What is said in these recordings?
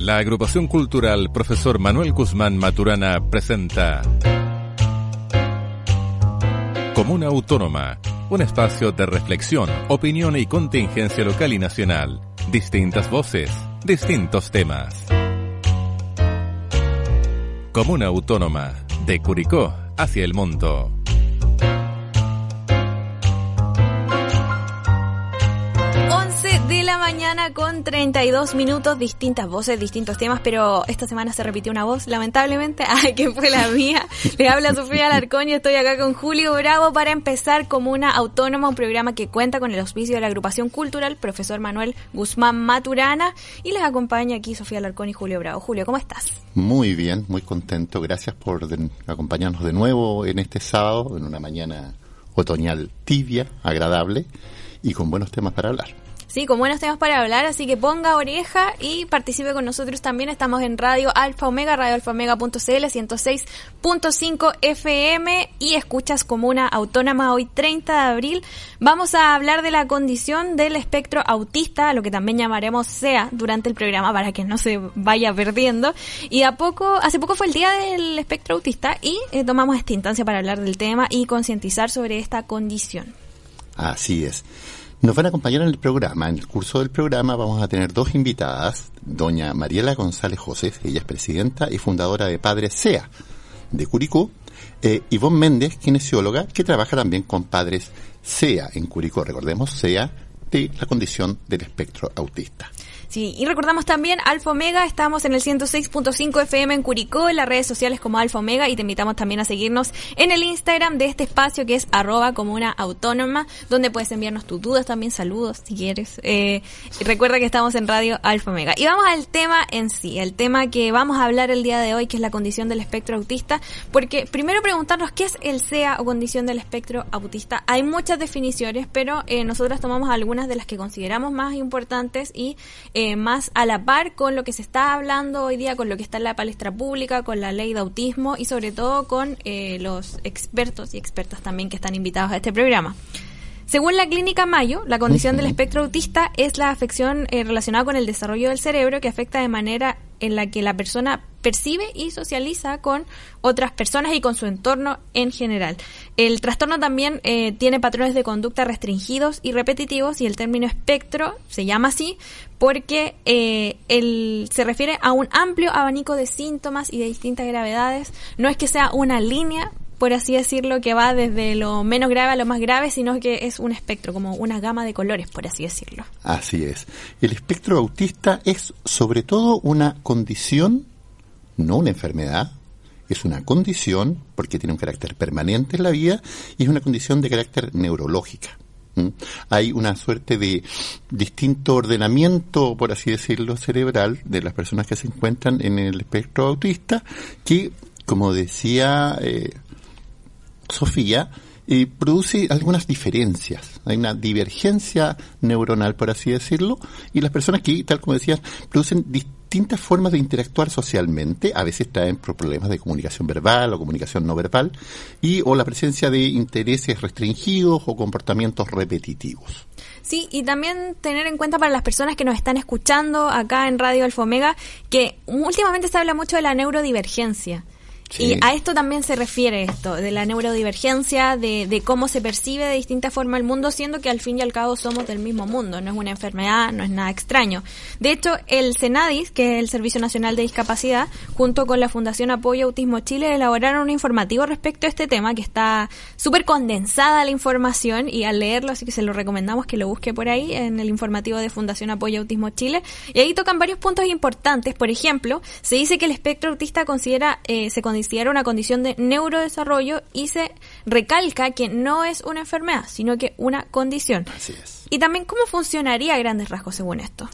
La agrupación cultural Profesor Manuel Guzmán Maturana presenta Comuna Autónoma, un espacio de reflexión, opinión y contingencia local y nacional. Distintas voces, distintos temas. Comuna Autónoma, de Curicó hacia el mundo. Mañana con 32 minutos, distintas voces, distintos temas, pero esta semana se repitió una voz, lamentablemente, ay, que fue la mía. Le habla Sofía Alarcón y estoy acá con Julio Bravo para empezar como una autónoma, un programa que cuenta con el auspicio de la agrupación cultural Profesor Manuel Guzmán Maturana y les acompaña aquí Sofía Alarcón y Julio Bravo. Julio, ¿cómo estás? Muy bien, muy contento. Gracias por acompañarnos de nuevo en este sábado, en una mañana otoñal tibia, agradable y con buenos temas para hablar. Sí, con buenos temas para hablar, así que ponga oreja y participe con nosotros también. Estamos en Radio Alfa Omega, radioalfaomega.cl, 106.5 FM y escuchas como una autónoma hoy 30 de abril. Vamos a hablar de la condición del espectro autista, lo que también llamaremos SEA durante el programa para que no se vaya perdiendo. Y a poco, hace poco fue el día del espectro autista y eh, tomamos esta instancia para hablar del tema y concientizar sobre esta condición. Así es. Nos van a acompañar en el programa. En el curso del programa vamos a tener dos invitadas. Doña Mariela González José, ella es presidenta y fundadora de Padres SEA de Curicó. Eh, Ivonne Méndez, kinesióloga, que trabaja también con Padres SEA en Curicó. Recordemos, SEA de la condición del espectro autista. Sí, y recordamos también Alfa Omega, estamos en el 106.5 FM en Curicó, en las redes sociales como Alfa Omega y te invitamos también a seguirnos en el Instagram de este espacio que es arroba comuna autónoma, donde puedes enviarnos tus dudas, también saludos si quieres. Eh, y recuerda que estamos en Radio Alfa Omega. Y vamos al tema en sí, el tema que vamos a hablar el día de hoy, que es la condición del espectro autista, porque primero preguntarnos qué es el SEA o condición del espectro autista. Hay muchas definiciones, pero eh, nosotras tomamos algunas de las que consideramos más importantes y eh, más a la par con lo que se está hablando hoy día, con lo que está en la palestra pública, con la ley de autismo y sobre todo con eh, los expertos y expertas también que están invitados a este programa. Según la clínica Mayo, la condición del espectro autista es la afección eh, relacionada con el desarrollo del cerebro que afecta de manera en la que la persona percibe y socializa con otras personas y con su entorno en general. El trastorno también eh, tiene patrones de conducta restringidos y repetitivos y el término espectro se llama así porque eh, el, se refiere a un amplio abanico de síntomas y de distintas gravedades. No es que sea una línea, por así decirlo, que va desde lo menos grave a lo más grave, sino que es un espectro, como una gama de colores, por así decirlo. Así es. El espectro autista es sobre todo una condición, no una enfermedad, es una condición porque tiene un carácter permanente en la vida y es una condición de carácter neurológica. ¿Mm? Hay una suerte de distinto ordenamiento, por así decirlo, cerebral de las personas que se encuentran en el espectro autista que, como decía eh, Sofía, eh, produce algunas diferencias. Hay una divergencia neuronal, por así decirlo, y las personas que, tal como decías, producen distintas formas de interactuar socialmente. A veces traen problemas de comunicación verbal o comunicación no verbal, y o la presencia de intereses restringidos o comportamientos repetitivos. Sí, y también tener en cuenta para las personas que nos están escuchando acá en Radio Alfa Omega que últimamente se habla mucho de la neurodivergencia. Y a esto también se refiere esto, de la neurodivergencia, de, de cómo se percibe de distinta forma el mundo, siendo que al fin y al cabo somos del mismo mundo, no es una enfermedad, no es nada extraño. De hecho, el CENADIS, que es el Servicio Nacional de Discapacidad, junto con la Fundación Apoyo Autismo Chile, elaboraron un informativo respecto a este tema, que está súper condensada la información, y al leerlo, así que se lo recomendamos que lo busque por ahí, en el informativo de Fundación Apoyo Autismo Chile, y ahí tocan varios puntos importantes, por ejemplo, se dice que el espectro autista considera, eh, se considera una condición de neurodesarrollo y se recalca que no es una enfermedad, sino que una condición. Así es. Y también cómo funcionaría a grandes rasgos según esto.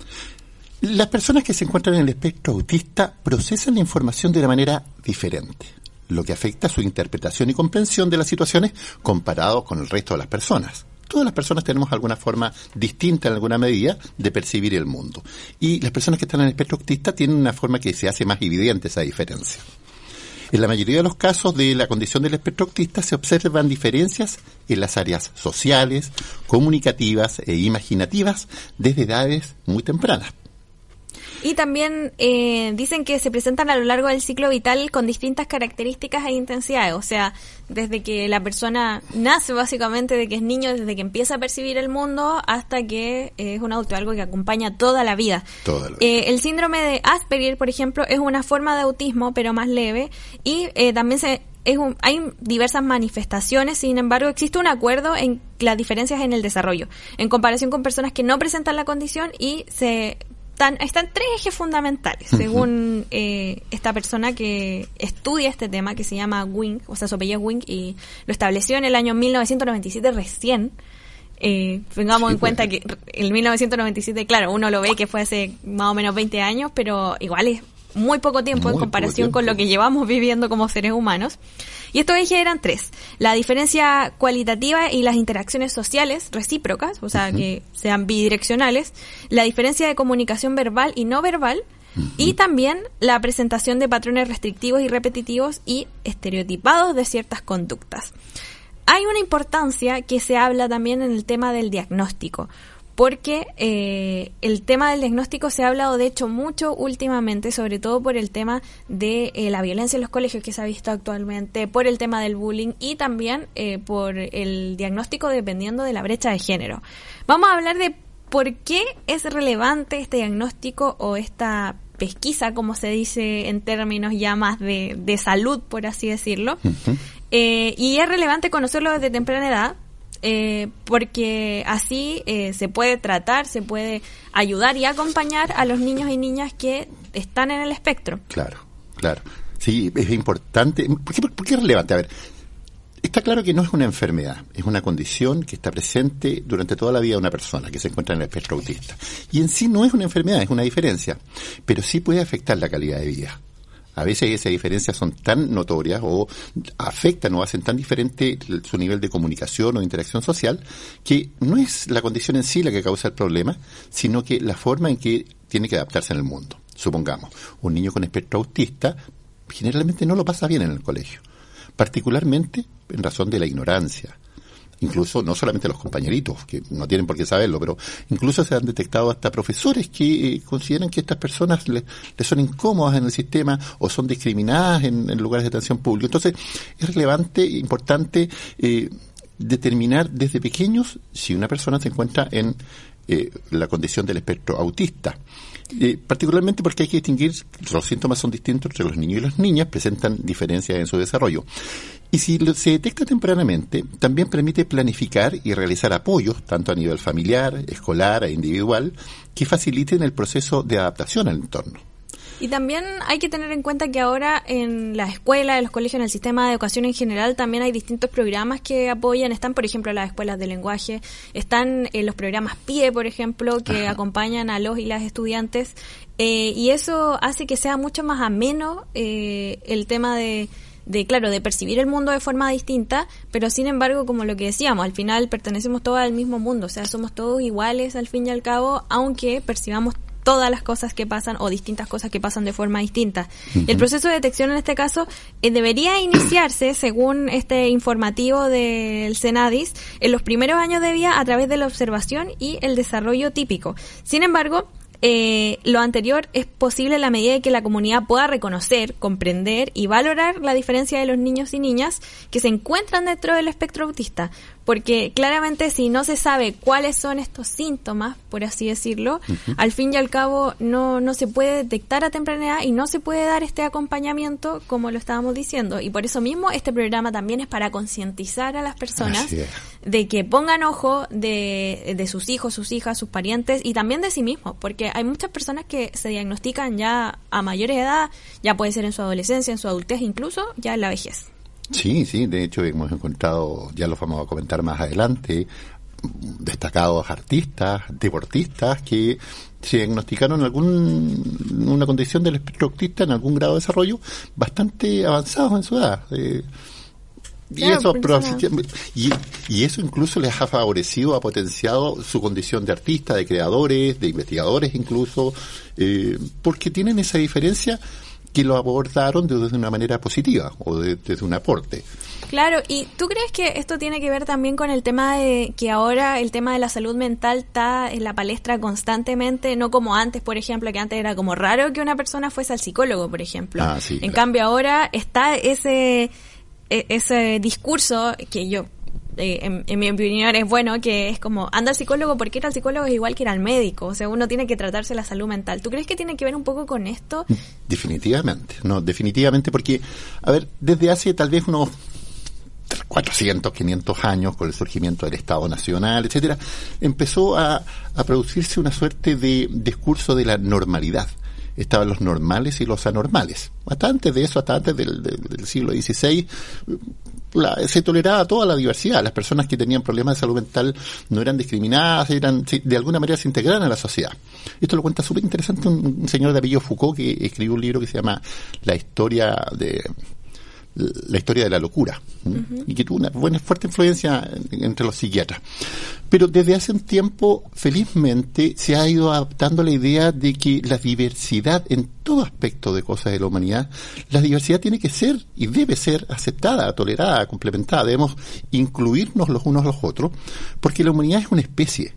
Las personas que se encuentran en el espectro autista procesan la información de una manera diferente, lo que afecta su interpretación y comprensión de las situaciones comparado con el resto de las personas. Todas las personas tenemos alguna forma distinta en alguna medida de percibir el mundo. Y las personas que están en el espectro autista tienen una forma que se hace más evidente esa diferencia. En la mayoría de los casos de la condición del espectro autista se observan diferencias en las áreas sociales, comunicativas e imaginativas desde edades muy tempranas. Y también eh, dicen que se presentan a lo largo del ciclo vital con distintas características e intensidades. O sea, desde que la persona nace básicamente, de que es niño, desde que empieza a percibir el mundo hasta que es un adulto, algo que acompaña toda la vida. Toda la vida. Eh, el síndrome de Asperger, por ejemplo, es una forma de autismo, pero más leve. Y eh, también se es un, hay diversas manifestaciones, sin embargo, existe un acuerdo en las diferencias en el desarrollo, en comparación con personas que no presentan la condición y se están, están tres ejes fundamentales, según eh, esta persona que estudia este tema, que se llama Wing, o sea, su apellido Wing, y lo estableció en el año 1997 recién. Eh, tengamos en cuenta que el 1997, claro, uno lo ve que fue hace más o menos 20 años, pero igual es muy poco tiempo en comparación con lo que llevamos viviendo como seres humanos. Y estos ejes eran tres. La diferencia cualitativa y las interacciones sociales recíprocas, o sea, que sean bidireccionales. La diferencia de comunicación verbal y no verbal. Y también la presentación de patrones restrictivos y repetitivos y estereotipados de ciertas conductas. Hay una importancia que se habla también en el tema del diagnóstico porque eh, el tema del diagnóstico se ha hablado de hecho mucho últimamente, sobre todo por el tema de eh, la violencia en los colegios que se ha visto actualmente, por el tema del bullying y también eh, por el diagnóstico dependiendo de la brecha de género. Vamos a hablar de por qué es relevante este diagnóstico o esta pesquisa, como se dice en términos ya más de, salud, por así decirlo. y es relevante conocerlo desde temprana edad eh, porque así eh, se puede tratar, se puede ayudar y acompañar a los niños y niñas que están en el espectro. Claro, claro. Sí, es importante. ¿Por qué, es relevante? A ver, está claro que no es una enfermedad, es una condición que está presente durante toda la vida de una persona que se encuentra en el espectro autista. Y en sí no es una enfermedad, es una diferencia, pero sí puede afectar la calidad de vida. A veces esas diferencias son tan notorias o afectan o hacen tan diferente su nivel de comunicación o interacción social que no es la condición en sí la que causa el problema, sino que la forma en que tiene que adaptarse en el mundo. Supongamos, un niño con espectro autista generalmente no lo pasa bien en el colegio, particularmente en razón de la ignorancia, incluso no solamente los compañeritos, que no tienen por qué saberlo, pero incluso se han detectado hasta profesores que eh, consideran que estas personas les son incómodas en el sistema o son discriminadas en, lugares de atención pública. Entonces, es relevante, importante eh, determinar desde pequeños si una persona se encuentra en eh, la condición del espectro autista. Eh, particularmente porque hay que distinguir, los síntomas son distintos entre los niños y las niñas, presentan diferencias en su desarrollo. Y si se detecta tempranamente, también permite planificar y realizar apoyos, tanto a nivel familiar, escolar e individual, que faciliten el proceso de adaptación al entorno. Y también hay que tener en cuenta que ahora en la escuela, en los colegios, en el sistema de educación en general, también hay distintos programas que apoyan. Están, por ejemplo, las escuelas de lenguaje, están eh, los programas PIE, por ejemplo, que acompañan a los y las estudiantes. Eh, y eso hace que sea mucho más ameno eh, el tema de de claro, de percibir el mundo de forma distinta, pero sin embargo, como lo que decíamos, al final pertenecemos todos al mismo mundo, o sea, somos todos iguales al fin y al cabo, aunque percibamos todas las cosas que pasan o distintas cosas que pasan de forma distinta. El proceso de detección en este caso eh, debería iniciarse, según este informativo del Senadis, en los primeros años de vida a través de la observación y el desarrollo típico. Sin embargo, eh, lo anterior es posible a la medida de que la comunidad pueda reconocer, comprender y valorar la diferencia de los niños y niñas que se encuentran dentro del espectro autista, porque claramente si no se sabe cuáles son estos síntomas, por así decirlo, al fin y al cabo no, no se puede detectar a temprana edad y no se puede dar este acompañamiento como lo estábamos diciendo. Y por eso mismo este programa también es para concientizar a las personas de que pongan ojo de, de sus hijos, sus hijas, sus parientes y también de sí mismos, porque hay muchas personas que se diagnostican ya a mayor edad, ya puede ser en su adolescencia, en su adultez, incluso ya en la vejez. Sí, sí, de hecho hemos encontrado, ya lo vamos a comentar más adelante, destacados artistas, deportistas que se diagnosticaron algún, una condición del espectro autista en algún grado de desarrollo bastante avanzados en su edad. Eh, y, eso, y, y, eso incluso les ha favorecido, ha potenciado su condición de artista, de creadores, de investigadores incluso, eh, porque tienen esa diferencia que lo abordaron desde una manera positiva o desde un aporte. Claro, ¿y tú crees que esto tiene que ver también con el tema de que ahora el tema de la salud mental está en la palestra constantemente, no como antes, por ejemplo, que antes era como raro que una persona fuese al psicólogo, por ejemplo. Ah, sí, en claro. cambio ahora está ese e- ese discurso que yo eh, en, mi opinión es bueno que es como anda al psicólogo porque ir al psicólogo es igual que ir al médico o sea uno tiene que tratarse la salud mental ¿tú crees que tiene que ver un poco con esto? Definitivamente, no, definitivamente, porque, a ver, desde hace tal vez unos 400, 500 años, con el surgimiento del Estado Nacional, etcétera, empezó a, producirse una suerte de discurso de la normalidad. Estaban los normales y los anormales. Hasta antes de eso, hasta antes del- del siglo XVI, la- se toleraba toda la diversidad. Las personas que tenían problemas de salud mental no eran discriminadas, eran de alguna manera se integraban a la sociedad. Esto lo cuenta súper interesante un, un señor de apellido Foucault que escribió un libro que se llama La historia de la historia de la locura y que tuvo una buena fuerte influencia en- entre los psiquiatras. Pero desde hace un tiempo, felizmente, se ha ido adaptando la idea de que la diversidad en todo aspecto de cosas de la humanidad, la diversidad tiene que ser y debe ser aceptada, tolerada, complementada. Debemos incluirnos los unos a los otros, porque la humanidad es una especie.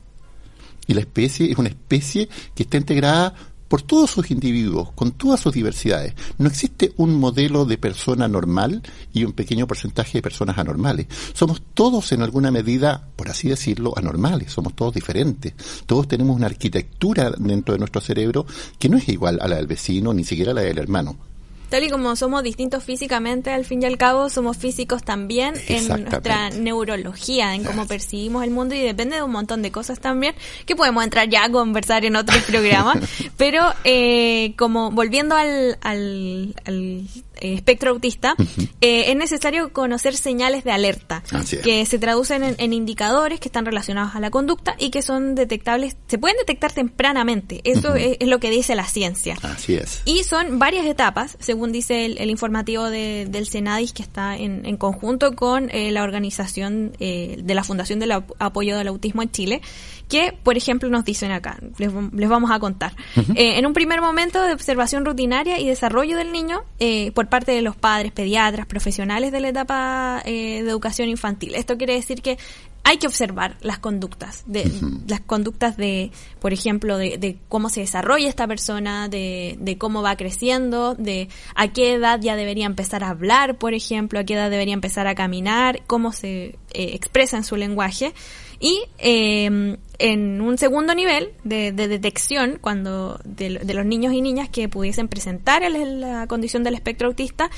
Y la especie es una especie que está integrada por todos sus individuos, con todas sus diversidades. No existe un modelo de persona normal y un pequeño porcentaje de personas anormales. Somos todos en alguna medida, por así decirlo, anormales. Somos todos diferentes. Todos tenemos una arquitectura dentro de nuestro cerebro que no es igual a la del vecino, ni siquiera a la del hermano. Tal y como somos distintos físicamente, al fin y al cabo somos físicos también en nuestra neurología, en cómo percibimos el mundo y depende de un montón de cosas también que podemos entrar ya a conversar en otros programas. Pero eh, como volviendo al, al, al, eh, espectro autista, eh, es necesario conocer señales de alerta Así es. que se traducen en, en indicadores que están relacionados a la conducta y que son detectables, se pueden detectar tempranamente. Eso es, es lo que dice la ciencia. Así es. Y son varias etapas, según dice el, el informativo de- del Senadis, que está en, en conjunto con eh, la organización eh, de la Fundación del Ap- Apoyo del Autismo en Chile, que, por ejemplo, nos dicen acá, les, les vamos a contar. Eh, en un primer momento de observación rutinaria y desarrollo del niño, eh, por parte de los padres, pediatras, profesionales de la etapa eh, de educación infantil. Esto quiere decir que hay que observar las conductas, de, las conductas de, por ejemplo, de, de cómo se desarrolla esta persona, de, de cómo va creciendo, de a qué edad ya debería empezar a hablar, por ejemplo, a qué edad debería empezar a caminar, cómo se eh, expresa en su lenguaje. Y eh, en un segundo nivel de, de detección, cuando de, de los niños y niñas que pudiesen presentar el- la condición del espectro autista,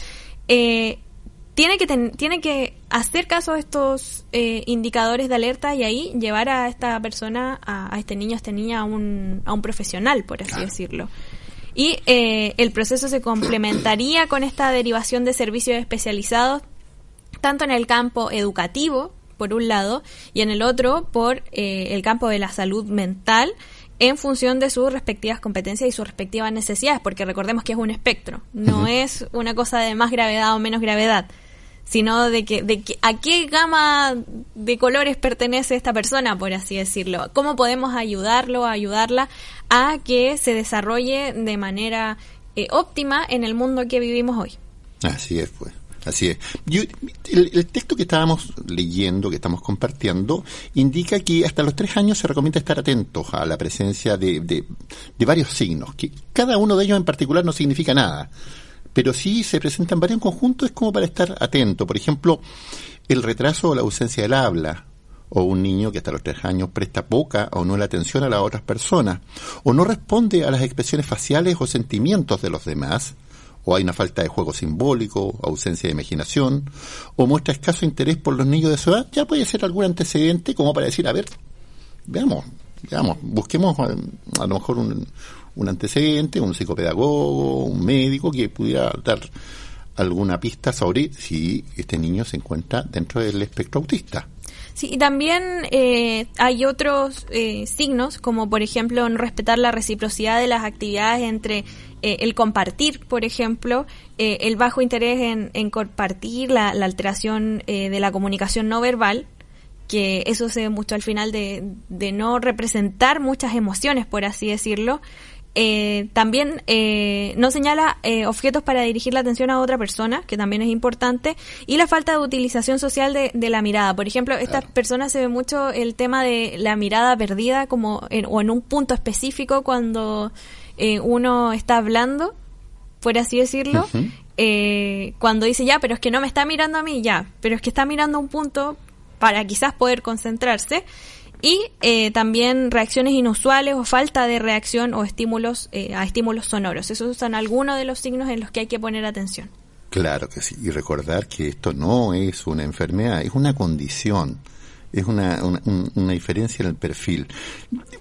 eh, tiene que ten- tiene que hacer caso a estos eh, indicadores de alerta y ahí llevar a esta persona, a, a este niño, a esta niña, a un, a un profesional, por así decirlo. Y eh, el proceso se complementaría con esta derivación de servicios especializados, tanto en el campo educativo, por un lado, y en el otro por eh, el campo de la salud mental, en función de sus respectivas competencias y sus respectivas necesidades, porque recordemos que es un espectro, no es una cosa de más gravedad o menos gravedad, sino de que, de que a qué gama de colores pertenece esta persona, por así decirlo. ¿Cómo podemos ayudarlo, ayudarla a que se desarrolle de manera eh, óptima en el mundo que vivimos hoy? Así es, pues. Así es. Yo- el, texto que estábamos leyendo, que estamos compartiendo, indica que hasta los tres años se recomienda estar atentos a la presencia de, de, de varios signos, que cada uno de ellos en particular no significa nada, pero sí se presentan varios en conjunto, es como para estar atento. Por ejemplo, el retraso o la ausencia del habla, o un niño que hasta los tres años presta poca o no la atención a las otras personas, o no responde a las expresiones faciales o sentimientos de los demás, o hay una falta de juego simbólico, ausencia de imaginación, o muestra escaso interés por los niños de su edad, ya puede ser algún antecedente como para decir, a ver, veamos, veamos, busquemos a, a lo mejor un, un antecedente, un psicopedagogo, un médico que pudiera dar alguna pista sobre si este niño se encuentra dentro del espectro autista. Sí, y también eh, hay otros eh, signos, como por ejemplo no respetar la reciprocidad de las actividades entre eh, el compartir, por ejemplo, eh, el bajo interés en, en compartir, la, la alteración eh, de la comunicación no verbal, que eso se ve mucho al final de, de no representar muchas emociones, por así decirlo, eh, también eh, no señala eh, objetos para dirigir la atención a otra persona, que también es importante, y la falta de utilización social de, de la mirada. Por ejemplo, estas personas se ve mucho el tema de la mirada perdida como en, o en un punto específico cuando uno está hablando, por así decirlo. cuando dice ya, pero es que no me está mirando a mí, ya, pero es que está mirando un punto para quizás poder concentrarse y eh, también reacciones inusuales o falta de reacción o estímulos eh, a estímulos sonoros. Esos son algunos de los signos en los que hay que poner atención. Claro que sí, y recordar que esto no es una enfermedad, es una condición, es una, una, diferencia en el perfil.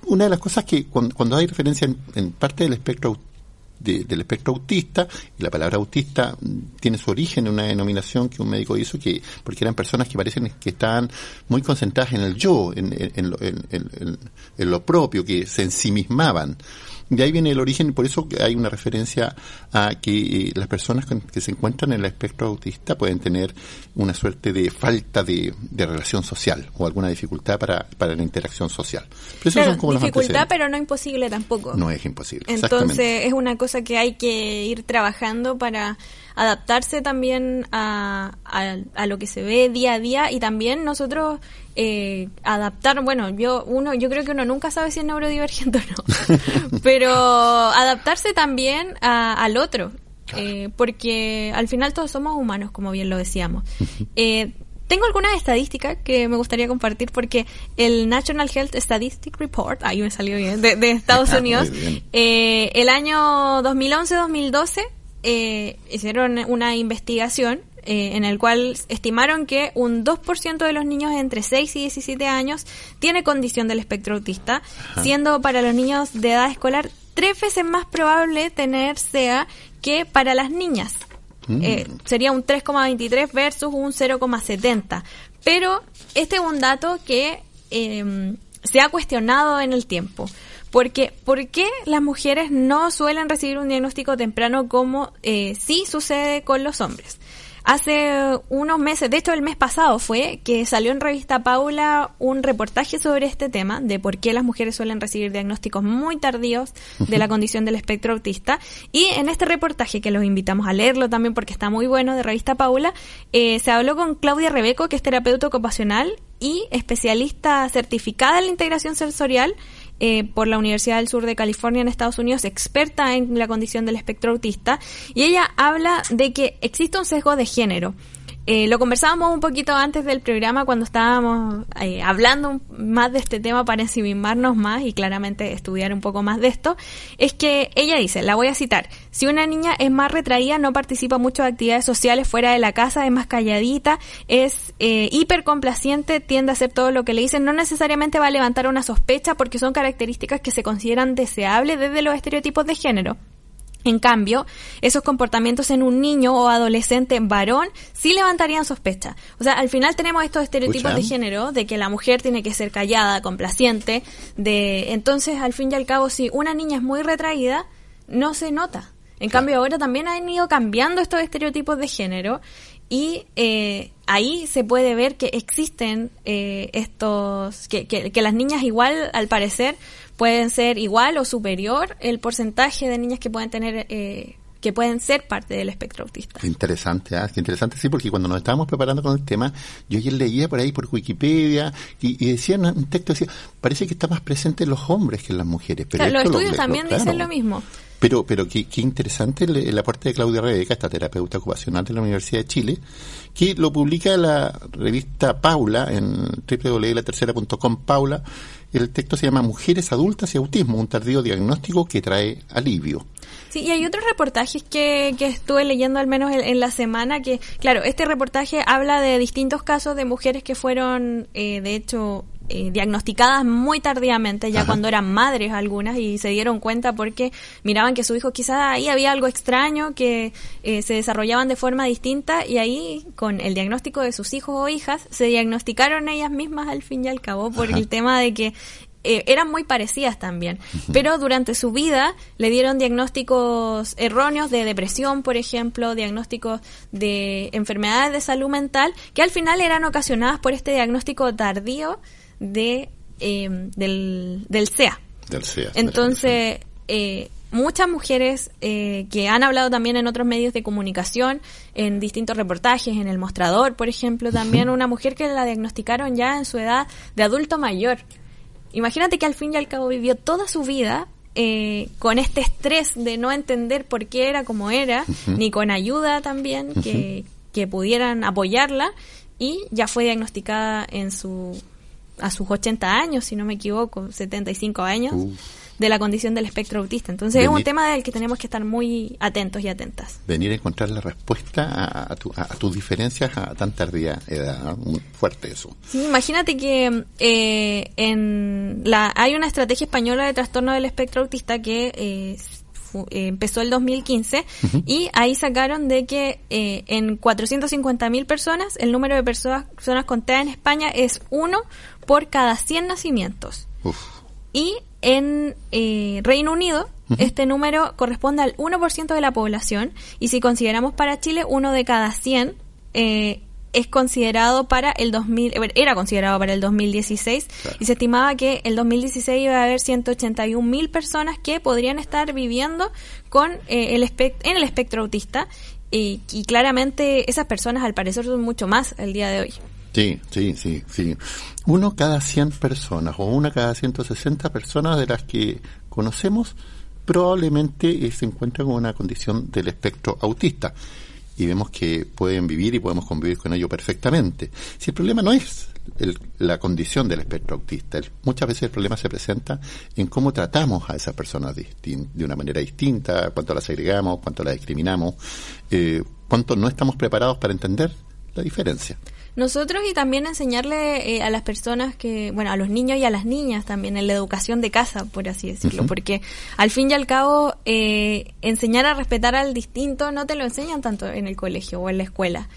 Una de las cosas que cuando, hay referencia en, parte del espectro del espectro autista, y la palabra autista tiene su origen en una denominación que un médico hizo, que porque eran personas que parecen que estaban muy concentradas en el yo, en, en, en lo propio, que se ensimismaban. De ahí viene el origen y por eso hay una referencia a que eh, las personas que se encuentran en el espectro autista pueden tener una suerte de falta de, relación social o alguna dificultad para, para la interacción social. Pero son dificultad, pero no imposible tampoco. No es imposible. Entonces es una cosa que hay que ir trabajando para adaptarse también a, a, lo que se ve día a día y también nosotros eh, adaptar, bueno, yo uno yo creo que uno nunca sabe si es neurodivergente o no, pero adaptarse también al otro, eh, porque al final todos somos humanos, como bien lo decíamos. Eh, tengo algunas estadísticas que me gustaría compartir porque el National Health Statistic Report, ahí me salió bien, de, de Estados Unidos, eh, el año 2011-2012 eh, hicieron una investigación eh, en el cual estimaron que un 2% de los niños entre 6 y 17 años tiene condición del espectro autista, siendo para los niños de edad escolar tres veces más probable tener SEA que para las niñas. Mm. Eh, sería un 3,23 versus un 0,70. Pero este es un dato que em, se ha cuestionado en el tiempo. Porque, ¿por qué las mujeres no suelen recibir un diagnóstico temprano como eh, sí sucede con los hombres? Hace unos meses, de hecho el mes pasado fue que salió en revista Paula un reportaje sobre este tema, de por qué las mujeres suelen recibir diagnósticos muy tardíos de la condición del espectro autista. Y en este reportaje, que los invitamos a leerlo también porque está muy bueno, de revista Paula, eh, se habló con Claudia Rebeco, que es terapeuta ocupacional y especialista certificada en la integración sensorial eh, por la Universidad del Sur de California en Estados Unidos, experta en la condición del espectro autista, y ella habla de que existe un sesgo de género. Eh, lo conversábamos un poquito antes del programa cuando estábamos eh, hablando más de este tema para ensimismarnos más y claramente estudiar un poco más de esto. Es que ella dice, la voy a citar, si una niña es más retraída, no participa mucho de actividades sociales fuera de la casa, es más calladita, es eh, hipercomplaciente, tiende a hacer todo lo que le dicen, no necesariamente va a levantar una sospecha porque son características que se consideran deseables desde los estereotipos de género. En cambio, esos comportamientos en un niño o adolescente varón sí levantarían sospecha. O sea, al final tenemos estos estereotipos de género de que la mujer tiene que ser callada, complaciente, de entonces al fin y al cabo si una niña es muy retraída, no se nota. En cambio ahora también han ido cambiando estos estereotipos de género y eh, ahí se puede ver que existen eh, estos, que, que, que las niñas igual al parecer pueden ser igual o superior el porcentaje de niñas que pueden tener eh, que pueden ser parte del espectro autista. interesante, ¿ah? Qué interesante, sí, porque cuando nos estábamos preparando con el tema, yo ayer leía por ahí por Wikipedia y, y decía un texto decía, parece que está más presente en los hombres que en las mujeres. Pero los estudios también dicen lo mismo. Pero, pero qué, qué interesante el, aporte de Claudia Rebeca, esta terapeuta ocupacional de la Universidad de Chile, que lo publica la revista Paula en www.latercera.com Paula, el texto se llama Mujeres adultas y autismo, un tardío diagnóstico que trae alivio. Sí, y hay otros reportajes que, que estuve leyendo al menos en, la semana que, claro, este reportaje habla de distintos casos de mujeres que fueron, eh, de hecho, eh, diagnosticadas muy tardíamente, ya cuando eran madres algunas, y se dieron cuenta porque miraban que su hijo quizás ahí había algo extraño, que eh, se desarrollaban de forma distinta, y ahí con el diagnóstico de sus hijos o hijas, se diagnosticaron ellas mismas al fin y al cabo por el tema de que eh, eran muy parecidas también, pero durante su vida le dieron diagnósticos erróneos de depresión, por ejemplo, diagnósticos de enfermedades de salud mental, que al final eran ocasionadas por este diagnóstico tardío de, em, del, del SEA. Del SEA. Entonces, eh, muchas mujeres eh, que han hablado también en otros medios de comunicación, en distintos reportajes, en El Mostrador, por ejemplo, también una mujer que la diagnosticaron ya en su edad de adulto mayor. Imagínate que al fin y al cabo vivió toda su vida eh, con este estrés de no entender por qué era como era, ni con ayuda también que, que pudieran apoyarla, y ya fue diagnosticada en su a sus 80 años, si no me equivoco, 75 años de la condición del espectro autista. Entonces es un tema del que tenemos que estar muy atentos y atentas. Venir a encontrar la respuesta a, tus diferencias a tan tardía edad, muy fuerte eso. Sí, imagínate que eh, en la, hay una estrategia española de trastorno del espectro autista que eh, empezó el 2015 y ahí sacaron de que eh, en 450.000 personas el número de personas, personas con TEA en España es uno por cada 100 nacimientos. Y en eh, Reino Unido, este número corresponde al 1% de la población y si consideramos para Chile, uno de cada 100 eh, es considerado para el 2000, eh, era considerado para el 2016 y se estimaba que el 2016 iba a haber 181 mil personas que podrían estar viviendo con el en el espectro autista y, y claramente esas personas al parecer son mucho más el día de hoy. Sí, sí, sí, sí. Uno cada 100 personas o una cada 160 personas de las que conocemos probablemente eh, se encuentran con una condición del espectro autista y vemos que pueden vivir y podemos convivir con ello perfectamente. Si el problema no es la condición del espectro autista, muchas veces el problema se presenta en cómo tratamos a esas personas de, una manera distinta, cuánto las agregamos, cuánto las discriminamos, eh, cuánto no estamos preparados para entender la diferencia. Nosotros y también enseñarle eh, a las personas que, bueno, a los niños y a las niñas también en la educación de casa, por así decirlo, porque al fin y al cabo eh, enseñar a respetar al distinto no te lo enseñan tanto en el colegio o en la escuela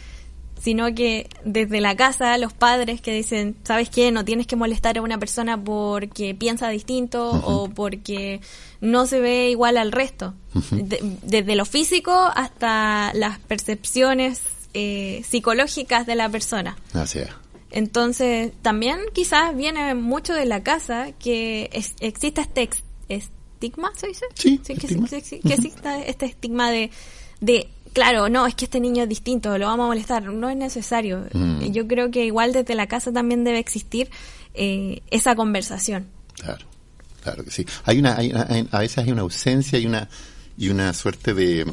sino que desde la casa los padres que dicen, ¿sabes qué? No tienes que molestar a una persona porque piensa distinto o porque no se ve igual al resto. desde lo físico hasta las percepciones eh, psicológicas de la persona. Así es. Entonces, también quizás viene mucho de la casa que exista este estigma, ¿se dice? Sí, que, exista este estigma de, de, claro, no, es que este niño es distinto, lo vamos a molestar, no es necesario. Mm. Yo creo que igual desde la casa también debe existir eh, esa conversación. Claro, claro que sí. Hay una, hay, a veces hay una ausencia y una, y una suerte de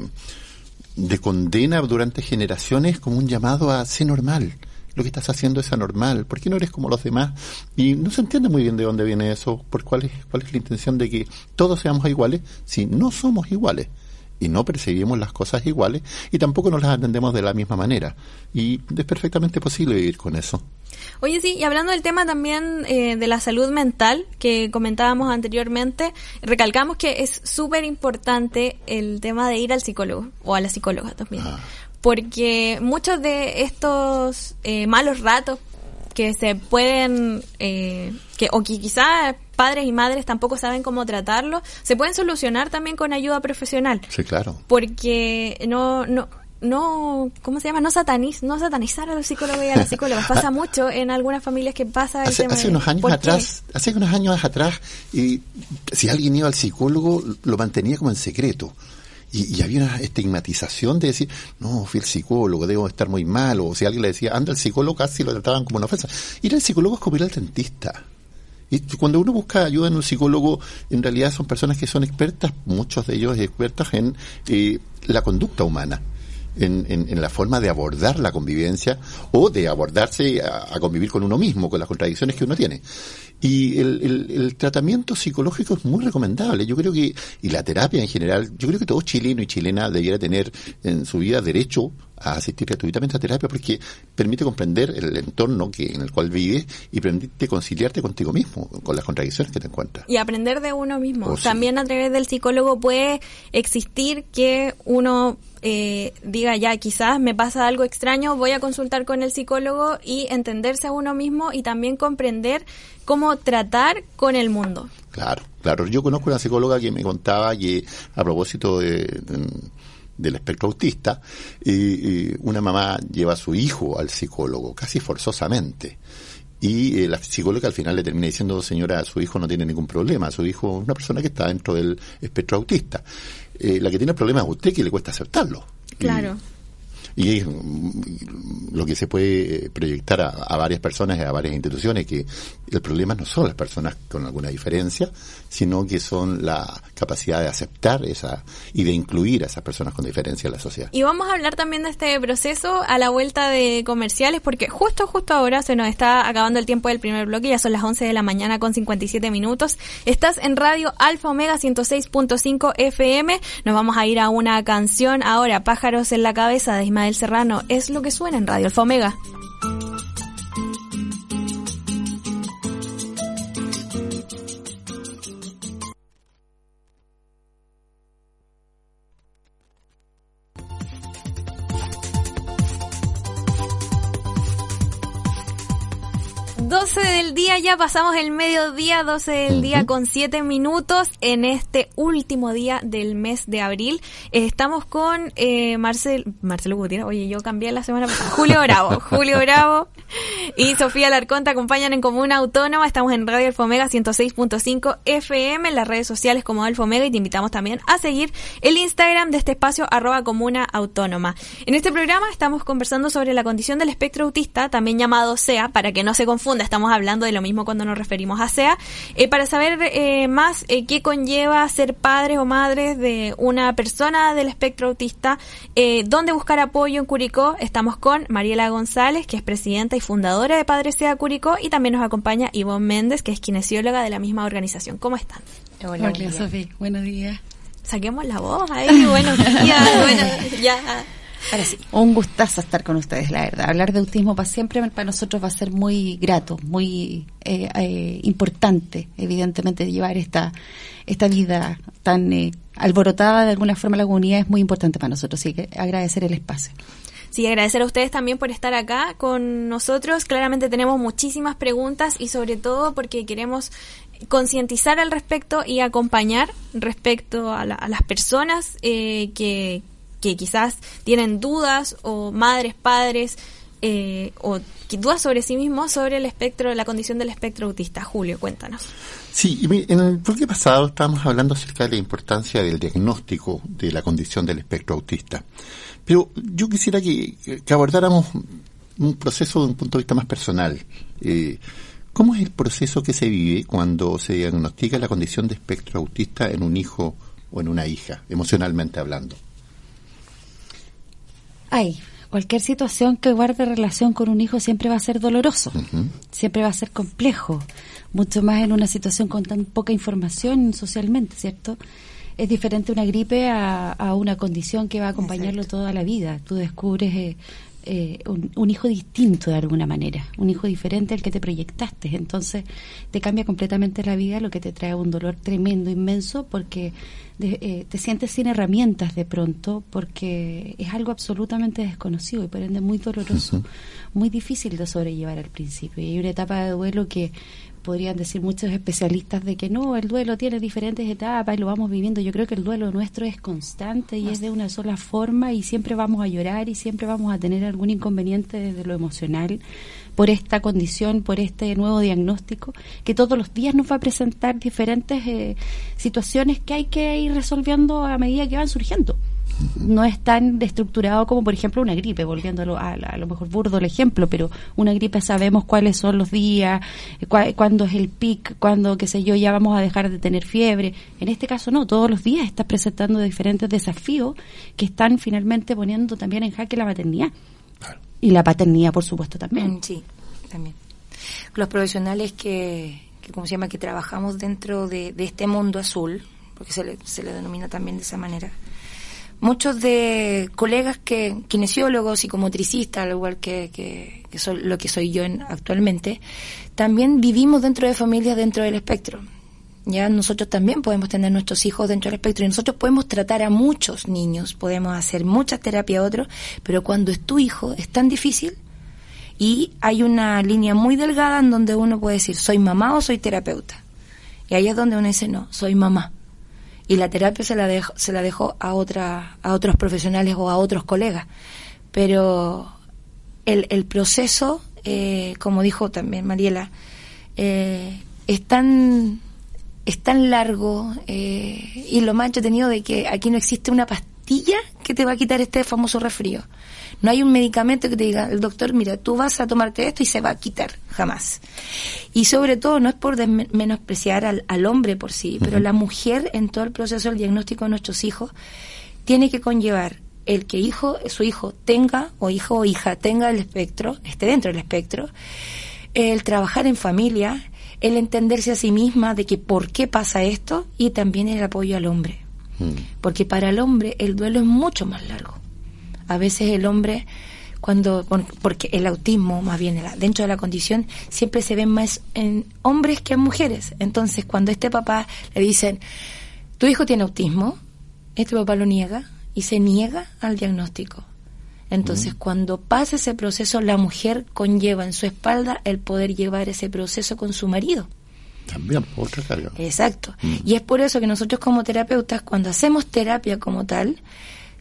de condena durante generaciones como un llamado a ser normal. Lo que estás haciendo es anormal. ¿Por qué no eres como los demás? Y no se entiende muy bien de dónde viene eso, por cuál es, cuál es la intención de que todos seamos iguales si no somos iguales y no percibimos las cosas iguales y tampoco nos las atendemos de la misma manera. Y es perfectamente posible vivir con eso. Oye, sí, y hablando del tema también eh, de la salud mental que comentábamos anteriormente, recalcamos que es súper importante el tema de ir al psicólogo o a la psicóloga también. Ah. Porque muchos de estos eh, malos ratos que se pueden, eh, que, o que quizás padres y madres tampoco saben cómo tratarlo, se pueden solucionar también con ayuda profesional. Sí, claro. Porque no, no, no, ¿cómo se llama? No sataniz, no satanizar a los psicólogos y a las psicólogas. Pasa mucho en algunas familias que pasa hace, hace unos años atrás, hace unos años atrás, y si alguien iba al psicólogo, lo mantenía como en secreto. Y, había una estigmatización de decir, no, fui el psicólogo, debo estar muy mal, o si alguien le decía, anda al psicólogo, casi lo trataban como una ofensa. Ir al psicólogo es como ir al dentista. Y cuando uno busca ayuda en un psicólogo, en realidad son personas que son expertas, muchos de ellos expertos en eh, la conducta humana en, en, la forma de abordar la convivencia o de abordarse a, convivir con uno mismo, con las contradicciones que uno tiene. Y el, el, tratamiento psicológico es muy recomendable. Yo creo que, y la terapia en general, yo creo que todo chileno y chilena debiera tener en su vida derecho a asistir gratuitamente a terapia porque permite comprender el entorno que, en el cual vives y permite conciliarte contigo mismo, con las contradicciones que te encuentras. Y aprender de uno mismo. Oh, También a través del psicólogo puede existir que uno eh, diga ya quizás me pasa algo extraño, voy a consultar con el psicólogo y entenderse a uno mismo y también comprender cómo tratar con el mundo. Claro, claro. Yo conozco una psicóloga que me contaba que a propósito de, del espectro autista, y una mamá lleva a su hijo al psicólogo casi forzosamente y eh, la psicóloga al final le termina diciendo, señora, su hijo no tiene ningún problema, su hijo es una persona que está dentro del espectro autista. Eh, la que tiene problemas es usted que le cuesta aceptarlo. Claro. Es mm, lo que se puede eh, proyectar a, varias personas y a varias instituciones, que el problema no son las personas con alguna diferencia, sino que son la capacidad de aceptar esa y de incluir a esas personas con diferencia en la sociedad. Y vamos a hablar también de este proceso a la vuelta de comerciales, porque justo, justo ahora se nos está acabando el tiempo del primer bloque, ya son las 11 de la mañana con 57 minutos. Estás en Radio Alfa Omega 106.5 FM. Nos vamos a ir a una canción ahora, Pájaros en la cabeza de Ismael Serrano. Es lo que suena en Radio Alfa Omega. 12 del día, ya pasamos el mediodía, 12 del día con 7 minutos en este último día del mes de abril. Estamos con eh, Marcel, Marcelo Gutiérrez, oye, yo cambié la semana pasada, Julio Bravo, Julio Bravo y Sofía Larcón te acompañan en Comuna Autónoma. Estamos en Radio Alfomega 106.5 FM, en las redes sociales como Alfomega y te invitamos también a seguir el Instagram de este espacio arroba Comuna Autónoma. En este programa estamos conversando sobre la condición del espectro autista, también llamado SEA, para que no se confunda estamos hablando de lo mismo cuando nos referimos a SEA, eh, para saber eh, más eh, qué conlleva ser padres o madres de una persona del espectro autista, dónde buscar apoyo en Curicó. Estamos con Mariela González, que es presidenta y fundadora de Padres SEA Curicó, y también nos acompaña Ivonne Méndez, que es kinesióloga de la misma organización. ¿Cómo están? Hola, Sofía. Buenos días. Saquemos la voz ahí. Buenos días. bueno, ya. Ahora sí, un gustazo estar con ustedes, la verdad. Hablar de autismo para siempre para nosotros va a ser muy grato, muy eh, eh, importante, evidentemente, llevar esta, esta vida tan eh, alborotada de alguna forma la comunidad es muy importante para nosotros, así que agradecer el espacio. Sí, agradecer a ustedes también por estar acá con nosotros. Claramente tenemos muchísimas preguntas y sobre todo porque queremos concientizar al respecto y acompañar respecto a, a las personas que, que quizás tienen dudas o madres, padres eh, o dudas sobre sí mismos sobre el espectro, la condición del espectro autista. Julio, cuéntanos. Sí, en el bloque pasado estábamos hablando acerca de la importancia del diagnóstico de la condición del espectro autista. Pero yo quisiera que, abordáramos un proceso de un punto de vista más personal. Eh, ¿Cómo es el proceso que se vive cuando se diagnostica la condición de espectro autista en un hijo o en una hija, emocionalmente hablando? Ay, cualquier situación que guarde relación con un hijo siempre va a ser doloroso, siempre va a ser complejo, mucho más en una situación con tan poca información socialmente, ¿cierto? Es diferente una gripe a, una condición que va a acompañarlo toda la vida. Tú descubres eh, eh, un, hijo distinto de alguna manera, un hijo diferente al que te proyectaste. Entonces te cambia completamente la vida, lo que te trae un dolor tremendo, inmenso, porque eh, te sientes sin herramientas de pronto, porque es algo absolutamente desconocido y por ende muy doloroso, muy difícil de sobrellevar al principio. Y hay una etapa de duelo que podrían decir muchos especialistas de que no, el duelo tiene diferentes etapas y lo vamos viviendo. Yo creo que el duelo nuestro es constante y es de una sola forma y siempre vamos a llorar y siempre vamos a tener algún inconveniente desde lo emocional por esta condición, por este nuevo diagnóstico, que todos los días nos va a presentar diferentes eh, situaciones que hay que ir resolviendo a medida que van surgiendo no es tan estructurado como por ejemplo una gripe, volviéndolo a, a, lo mejor burdo el ejemplo, pero una gripe sabemos cuáles son los días, cuándo es el pic, cuándo, qué sé yo, ya vamos a dejar de tener fiebre. En este caso no, todos los días estás presentando diferentes desafíos que están finalmente poniendo también en jaque la maternidad. Y la paternidad, por supuesto, también. Mm, sí, también. Los profesionales que, que ¿cómo se llama?, que trabajamos dentro de, de este mundo azul, porque se le, se le denomina también de esa manera, muchos de colegas que kinesiólogos, psicomotricistas, al igual que, que, que lo que soy yo en, actualmente, también vivimos dentro de familias dentro del espectro. Ya nosotros también podemos tener nuestros hijos dentro del espectro y nosotros podemos tratar a muchos niños, podemos hacer mucha terapia a otros, pero cuando es tu hijo es tan difícil y hay una línea muy delgada en donde uno puede decir soy mamá o soy terapeuta. Y ahí es donde uno dice no, soy mamá y la terapia se la dejo, se la dejo a otra a otros profesionales o a otros colegas pero el, el proceso eh, como dijo también Mariela, eh, es tan es tan largo eh, y lo más entretenido de que aquí no existe una pastilla que te va a quitar este famoso resfrío. No hay un medicamento que te diga, el doctor, mira, tú vas a tomarte esto y se va a quitar, jamás. Y sobre todo, no es por menospreciar al, al hombre por sí, pero la mujer en todo el proceso del diagnóstico de nuestros hijos tiene que conllevar el que hijo, su hijo tenga, o hijo o hija tenga el espectro, esté dentro del espectro, el trabajar en familia, el entenderse a sí misma de que por qué pasa esto y también el apoyo al hombre. Mm. Porque para el hombre el duelo es mucho más largo. A veces el hombre, cuando, porque el autismo, más bien dentro de la condición, siempre se ve más en hombres que en mujeres. Entonces, cuando este papá le dicen, tu hijo tiene autismo, este papá lo niega y se niega al diagnóstico. Entonces, mm. cuando pasa ese proceso, la mujer conlleva en su espalda el poder llevar ese proceso con su marido. También, otra carga. Exacto. Mm. Y es por eso que nosotros como terapeutas, cuando hacemos terapia como tal,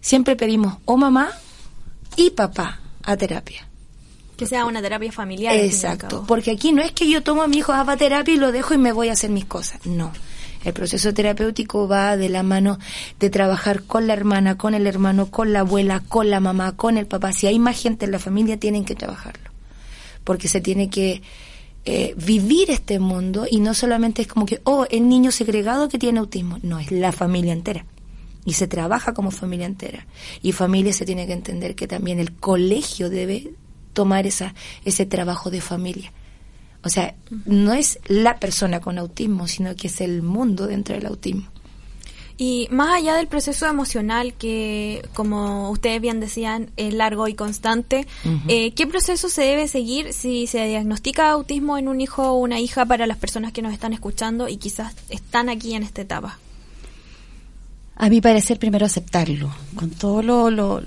siempre pedimos o mamá y papá a terapia. Que sea una terapia familiar. Exacto. Porque aquí no es que yo tomo a mi hijo a terapia y lo dejo y me voy a hacer mis cosas. No. El proceso terapéutico va de la mano de trabajar con la hermana, con el hermano, con la abuela, con la mamá, con el papá. Si hay más gente en la familia, tienen que trabajarlo. Porque se tiene que eh, vivir este mundo y no solamente es como que, oh, el niño segregado que tiene autismo. No, es la familia entera. Y se trabaja como familia entera. Y familia se tiene que entender que también el colegio debe tomar esa, ese trabajo de familia. O sea, no es la persona con autismo, sino que es el mundo dentro del autismo. Y más allá del proceso emocional que, como ustedes bien decían, es largo y constante, eh, ¿qué proceso se debe seguir si se diagnostica autismo en un hijo o una hija para las personas que nos están escuchando y quizás están aquí en esta etapa? A mi parecer, primero aceptarlo. Con todo lo, lo,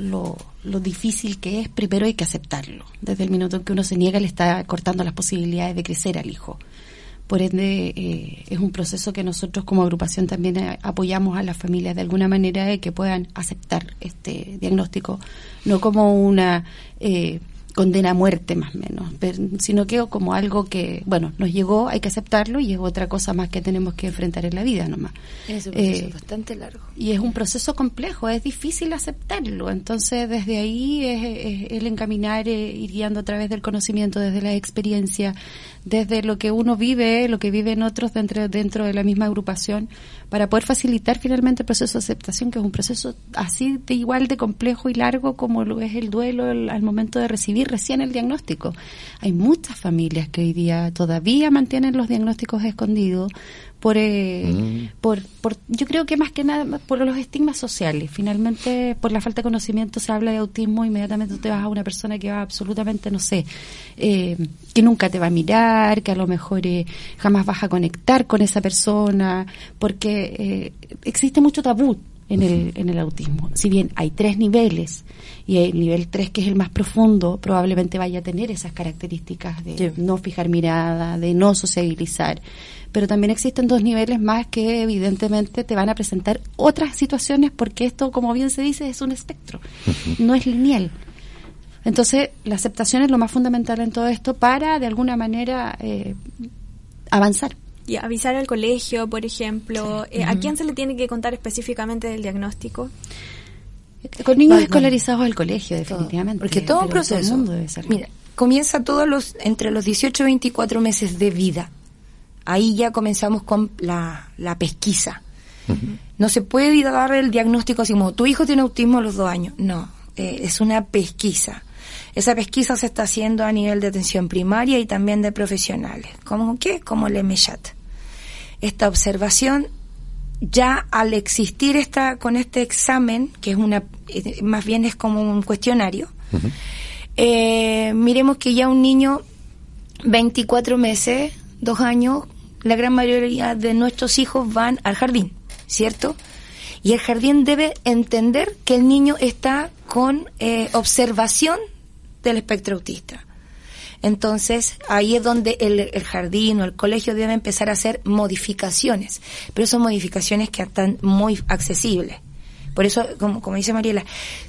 lo, difícil que es, primero hay que aceptarlo. Desde el minuto en que uno se niega, le está cortando las posibilidades de crecer al hijo. Por ende, eh, es un proceso que nosotros como agrupación también eh, apoyamos a las familias de alguna manera de que puedan aceptar este diagnóstico, no como una eh, condena a muerte más o menos, sino que como algo que, bueno, nos llegó, hay que aceptarlo y es otra cosa más que tenemos que enfrentar en la vida nomás. Es un proceso eh, bastante largo. Y es un proceso complejo, es difícil aceptarlo, entonces desde ahí es, el encaminar, eh, ir guiando a través del conocimiento, desde la experiencia, desde lo que uno vive, lo que viven otros dentro, dentro de la misma agrupación, para poder facilitar finalmente el proceso de aceptación, que es un proceso así de igual de complejo y largo como lo es el duelo al momento de recibir recién el diagnóstico. Hay muchas familias que hoy día todavía mantienen los diagnósticos escondidos por, eh, mm. por, por, yo creo que más que nada por los estigmas sociales. Finalmente, por la falta de conocimiento se habla de autismo, inmediatamente te vas a una persona que va absolutamente, no sé, eh, que nunca te va a mirar, que a lo mejor eh, jamás vas a conectar con esa persona, porque existe mucho tabú en el, en el autismo. Si bien hay tres niveles y el nivel tres, que es el más profundo, probablemente vaya a tener esas características de no fijar mirada, de no sociabilizar. Pero también existen dos niveles más que evidentemente te van a presentar otras situaciones porque esto, como bien se dice, es un espectro, no es lineal. Entonces, la aceptación es lo más fundamental en todo esto para, de alguna manera, eh, avanzar. Y avisar al colegio, por ejemplo. Eh, ¿A quién se le tiene que contar específicamente del diagnóstico? Con niños escolarizados al colegio, definitivamente. Porque todo un proceso. Mira, comienza todos los entre los 18 y 24 meses de vida. Ahí ya comenzamos con la, pesquisa. No se puede dar el diagnóstico así como tu hijo tiene autismo a los dos años. No, eh, es una pesquisa. Esa pesquisa se está haciendo a nivel de atención primaria y también de profesionales. ¿Cómo qué? Como el MECHAT. Esta observación, ya al existir esta, con este examen, que es una, eh, más bien es como un cuestionario, eh, miremos que ya un niño, 24 meses, dos años, la gran mayoría de nuestros hijos van al jardín, ¿cierto? Y el jardín debe entender que el niño está con eh, observación del espectro autista. Entonces, ahí es donde el, jardín o el colegio debe empezar a hacer modificaciones, pero son modificaciones que están muy accesibles. Por eso, como, como dice Mariela,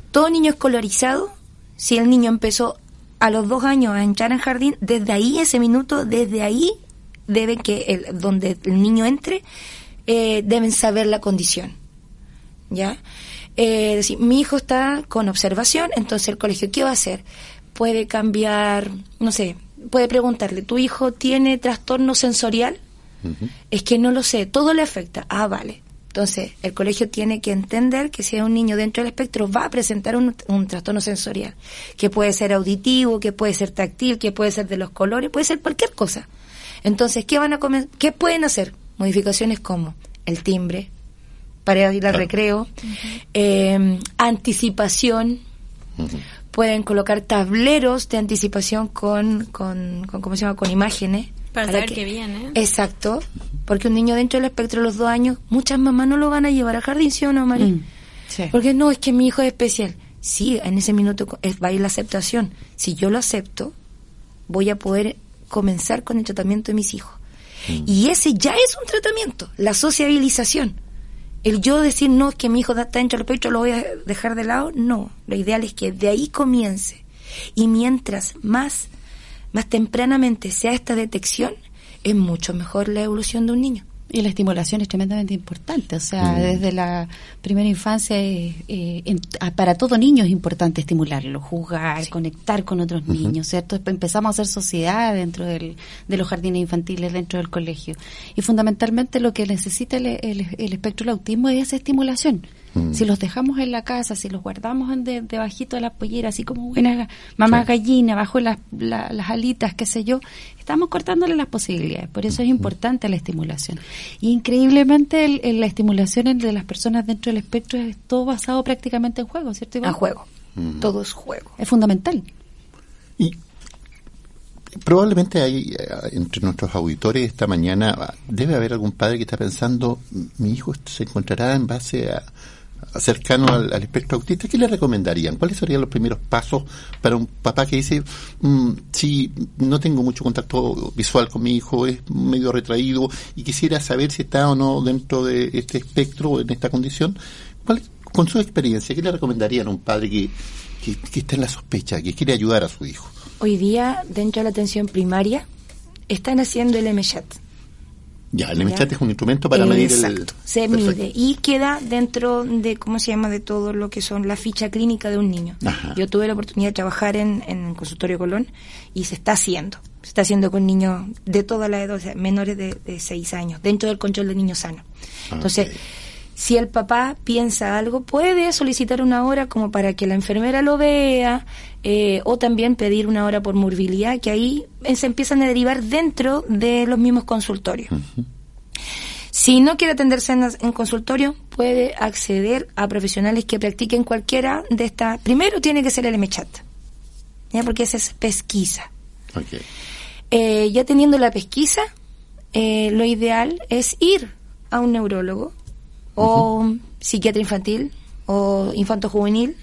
todo niño escolarizado, si el niño empezó a los dos años a entrar en jardín, desde ahí, ese minuto, desde ahí, debe que el, donde el niño entre, eh, deben saber la condición. ¿Ya? Eh, decir, mi hijo está con observación, entonces el colegio, ¿qué va a hacer? Puede cambiar, no sé, puede preguntarle, ¿tu hijo tiene trastorno sensorial? Es que no lo sé, todo le afecta. Ah, vale. Entonces, el colegio tiene que entender que si es un niño dentro del espectro va a presentar un, trastorno sensorial, que puede ser auditivo, que puede ser táctil, que puede ser de los colores, puede ser cualquier cosa. Entonces, ¿qué van a comer? ¿Qué pueden hacer? Modificaciones como el timbre para ir al recreo, eh, anticipación, pueden colocar tableros de anticipación con, con, con ¿cómo se llama? Con imágenes para, saber que, viene. Exacto, porque un niño dentro del espectro de los dos años, muchas mamás no lo van a llevar al jardín, ¿sí o no, María? Mm, porque no, es que mi hijo es especial. Sí, en ese minuto va a ir la aceptación. Si yo lo acepto, voy a poder comenzar con el tratamiento de mis hijos. Mm. Y ese ya es un tratamiento, la sociabilización. El yo decir, no, es que mi hijo está dentro del espectro, lo voy a dejar de lado, no. Lo ideal es que de ahí comience. Y mientras más más tempranamente sea esta detección, es mucho mejor la evolución de un niño. Y la estimulación es tremendamente importante, o sea, mm. desde la primera infancia, eh, eh, para todo niño es importante estimularlo, jugar, conectar con otros niños, ¿cierto? Empezamos a hacer sociedad dentro del, de los jardines infantiles, dentro del colegio. Y fundamentalmente lo que necesita el, el espectro del autismo es esa estimulación Mm. Si los dejamos en la casa, si los guardamos en de, debajito de la pollera, así como buena mamá gallina, bajo las, las alitas, qué sé yo, estamos cortándole las posibilidades. Por eso es importante la estimulación. Y increíblemente la estimulación de las personas dentro del espectro es todo basado prácticamente en juego, ¿cierto? A juego. Todo es juego. Es fundamental. Y probablemente hay eh, entre nuestros auditores esta mañana debe haber algún padre que está pensando mi hijo se encontrará en base a, cercano al, espectro autista, ¿qué le recomendarían? ¿Cuáles serían los primeros pasos para un papá que dice, mm, si no tengo mucho contacto visual con mi hijo, es medio retraído y quisiera saber si está o no dentro de este espectro en esta condición? ¿Cuál, con su experiencia, ¿qué le recomendarían a un padre que, que, está en la sospecha, que quiere ayudar a su hijo? Hoy día, dentro de la atención primaria, están haciendo el MChat ya, el MChat es un instrumento para medir Exacto, se mide y queda dentro de, ¿cómo se llama?, de todo lo que son la ficha clínica de un niño. Yo tuve la oportunidad de trabajar en, en el consultorio Colón y se está haciendo. Se está haciendo con niños de toda la edad, o sea, menores de, de 6 años, dentro del control de niños sanos. Entonces, si el papá piensa algo, puede solicitar una hora como para que la enfermera lo vea, eh, o también pedir una hora por morbilidad, que ahí eh, se empiezan a derivar dentro de los mismos consultorios. Si no quiere atenderse en, consultorio, puede acceder a profesionales que practiquen cualquiera de estas. Primero tiene que ser el MChat, ¿ya? porque esa es pesquisa. Eh, ya teniendo la pesquisa, lo ideal es ir a un neurólogo o psiquiatra infantil o infanto juvenil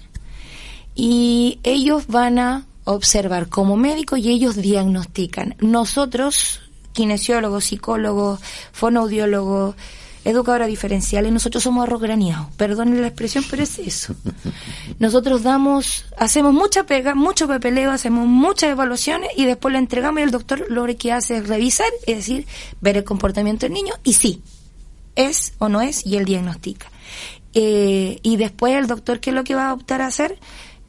y ellos van a observar como médico y ellos diagnostican. Nosotros, kinesiólogos, psicólogos, fonoaudiólogos, educadora diferenciales, nosotros somos arroz graneado. Perdónenme la expresión, pero es eso. Nosotros damos, hacemos mucha pega, mucho papeleo, hacemos muchas evaluaciones y después lo entregamos y el doctor lo que hace es revisar, es decir, ver el comportamiento del niño y sí, es o no es y él diagnostica. Eh, y después el doctor, ¿qué es lo que va a optar a hacer?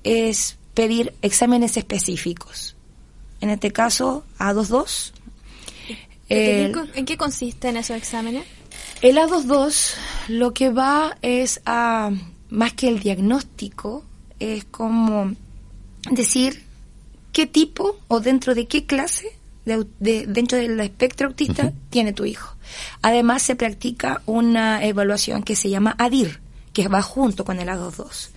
Es pedir exámenes específicos. En este caso, A22. ¿En qué consisten esos exámenes? El A22 lo que va es a, más que el diagnóstico, es como decir qué tipo o dentro de qué clase de, dentro del espectro autista tiene tu hijo. Además, se practica una evaluación que se llama ADIR, que va junto con el A22.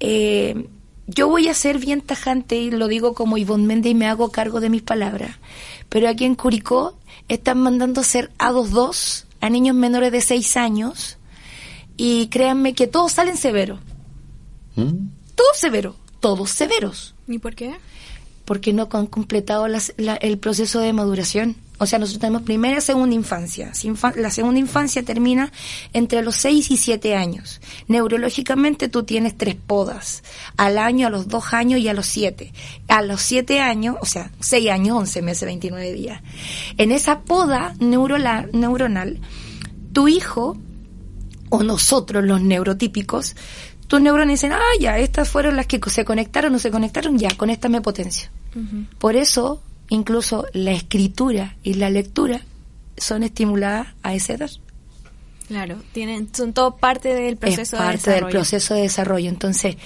Eh, yo voy a ser bien tajante y lo digo como Ivonne Méndez y me hago cargo de mis palabras, pero aquí en Curicó están mandando hacer A22 a niños menores de 6 años y créanme que todos salen severos. ¿Mm? Todos severos, todos severos. ¿Y por qué? porque no han completado el proceso de maduración. O sea, nosotros tenemos primera y segunda infancia. La segunda infancia termina entre los 6 y 7 años. Neurológicamente tú tienes tres podas. Al año, a los 2 años y a los 7. A los 7 años, o sea, 6 años, 11 meses, 29 días. En esa poda neuronal, tu hijo o nosotros los neurotípicos, tus neuronas dicen, ah, ya, estas fueron las que se conectaron o se conectaron, ya, con esta me potencio. Por eso incluso la escritura y la lectura son estimuladas a esa edad. Claro, tienen, son todo parte del proceso de desarrollo. del proceso de desarrollo. Entonces,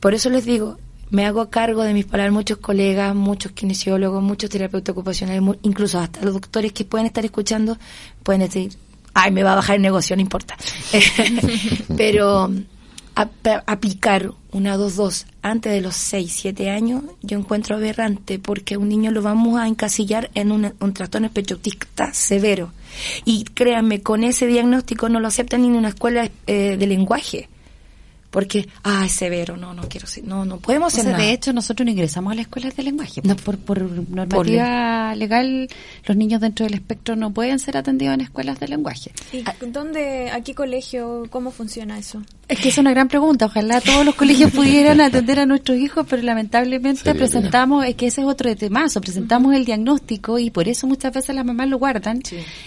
por eso les digo, me hago cargo de mis palabras, muchos colegas, muchos kinesiólogos, muchos terapeutas ocupacionales, incluso hasta los doctores que pueden estar escuchando, pueden decir, ay, me va a bajar el negocio, no importa. Pero aplicar una 2-2 antes de los 6, 7 años, yo encuentro aberrante porque a un niño lo vamos a encasillar en un, un trastorno espectro-autista severo. Y créanme, con ese diagnóstico no lo aceptan ni en una escuela eh, de lenguaje porque, ah, es severo, no, no quiero ser, no, no podemos ser De hecho, nosotros no ingresamos a las escuelas de lenguaje. No, por, por normativa legal, los niños dentro del espectro no pueden ser atendidos en escuelas de lenguaje. ¿Y dónde, a qué colegio, cómo funciona eso? Es que es una gran pregunta. Ojalá todos los colegios pudieran atender a nuestros hijos, pero lamentablemente presentamos, es que ese es otro temazo, presentamos el diagnóstico y por eso muchas veces las mamás lo guardan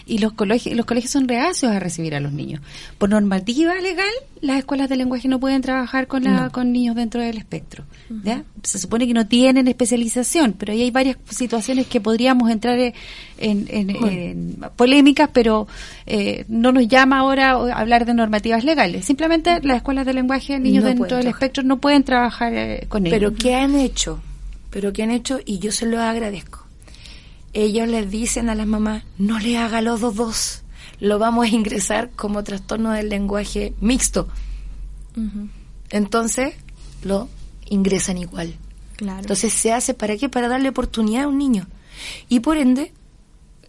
y los colegios, los colegios son reacios a recibir a los niños. Por normativa legal, las escuelas de lenguaje no pueden trabajar con, la, con niños dentro del espectro. ¿ya? Se supone que no tienen especialización, pero ahí hay varias situaciones que podríamos entrar en, polémicas, pero eh, no nos llama ahora hablar de normativas legales. Simplemente las escuelas de lenguaje, niños dentro del espectro no pueden trabajar eh, con ellos. Pero ¿qué han hecho? Pero ¿qué han hecho? Y yo se lo agradezco. Ellos les dicen a las mamás, no le haga los dos dos lo vamos a ingresar como trastorno del lenguaje mixto. Entonces, lo ingresan igual. Entonces, ¿se hace para qué? Para darle oportunidad a un niño. Y por ende,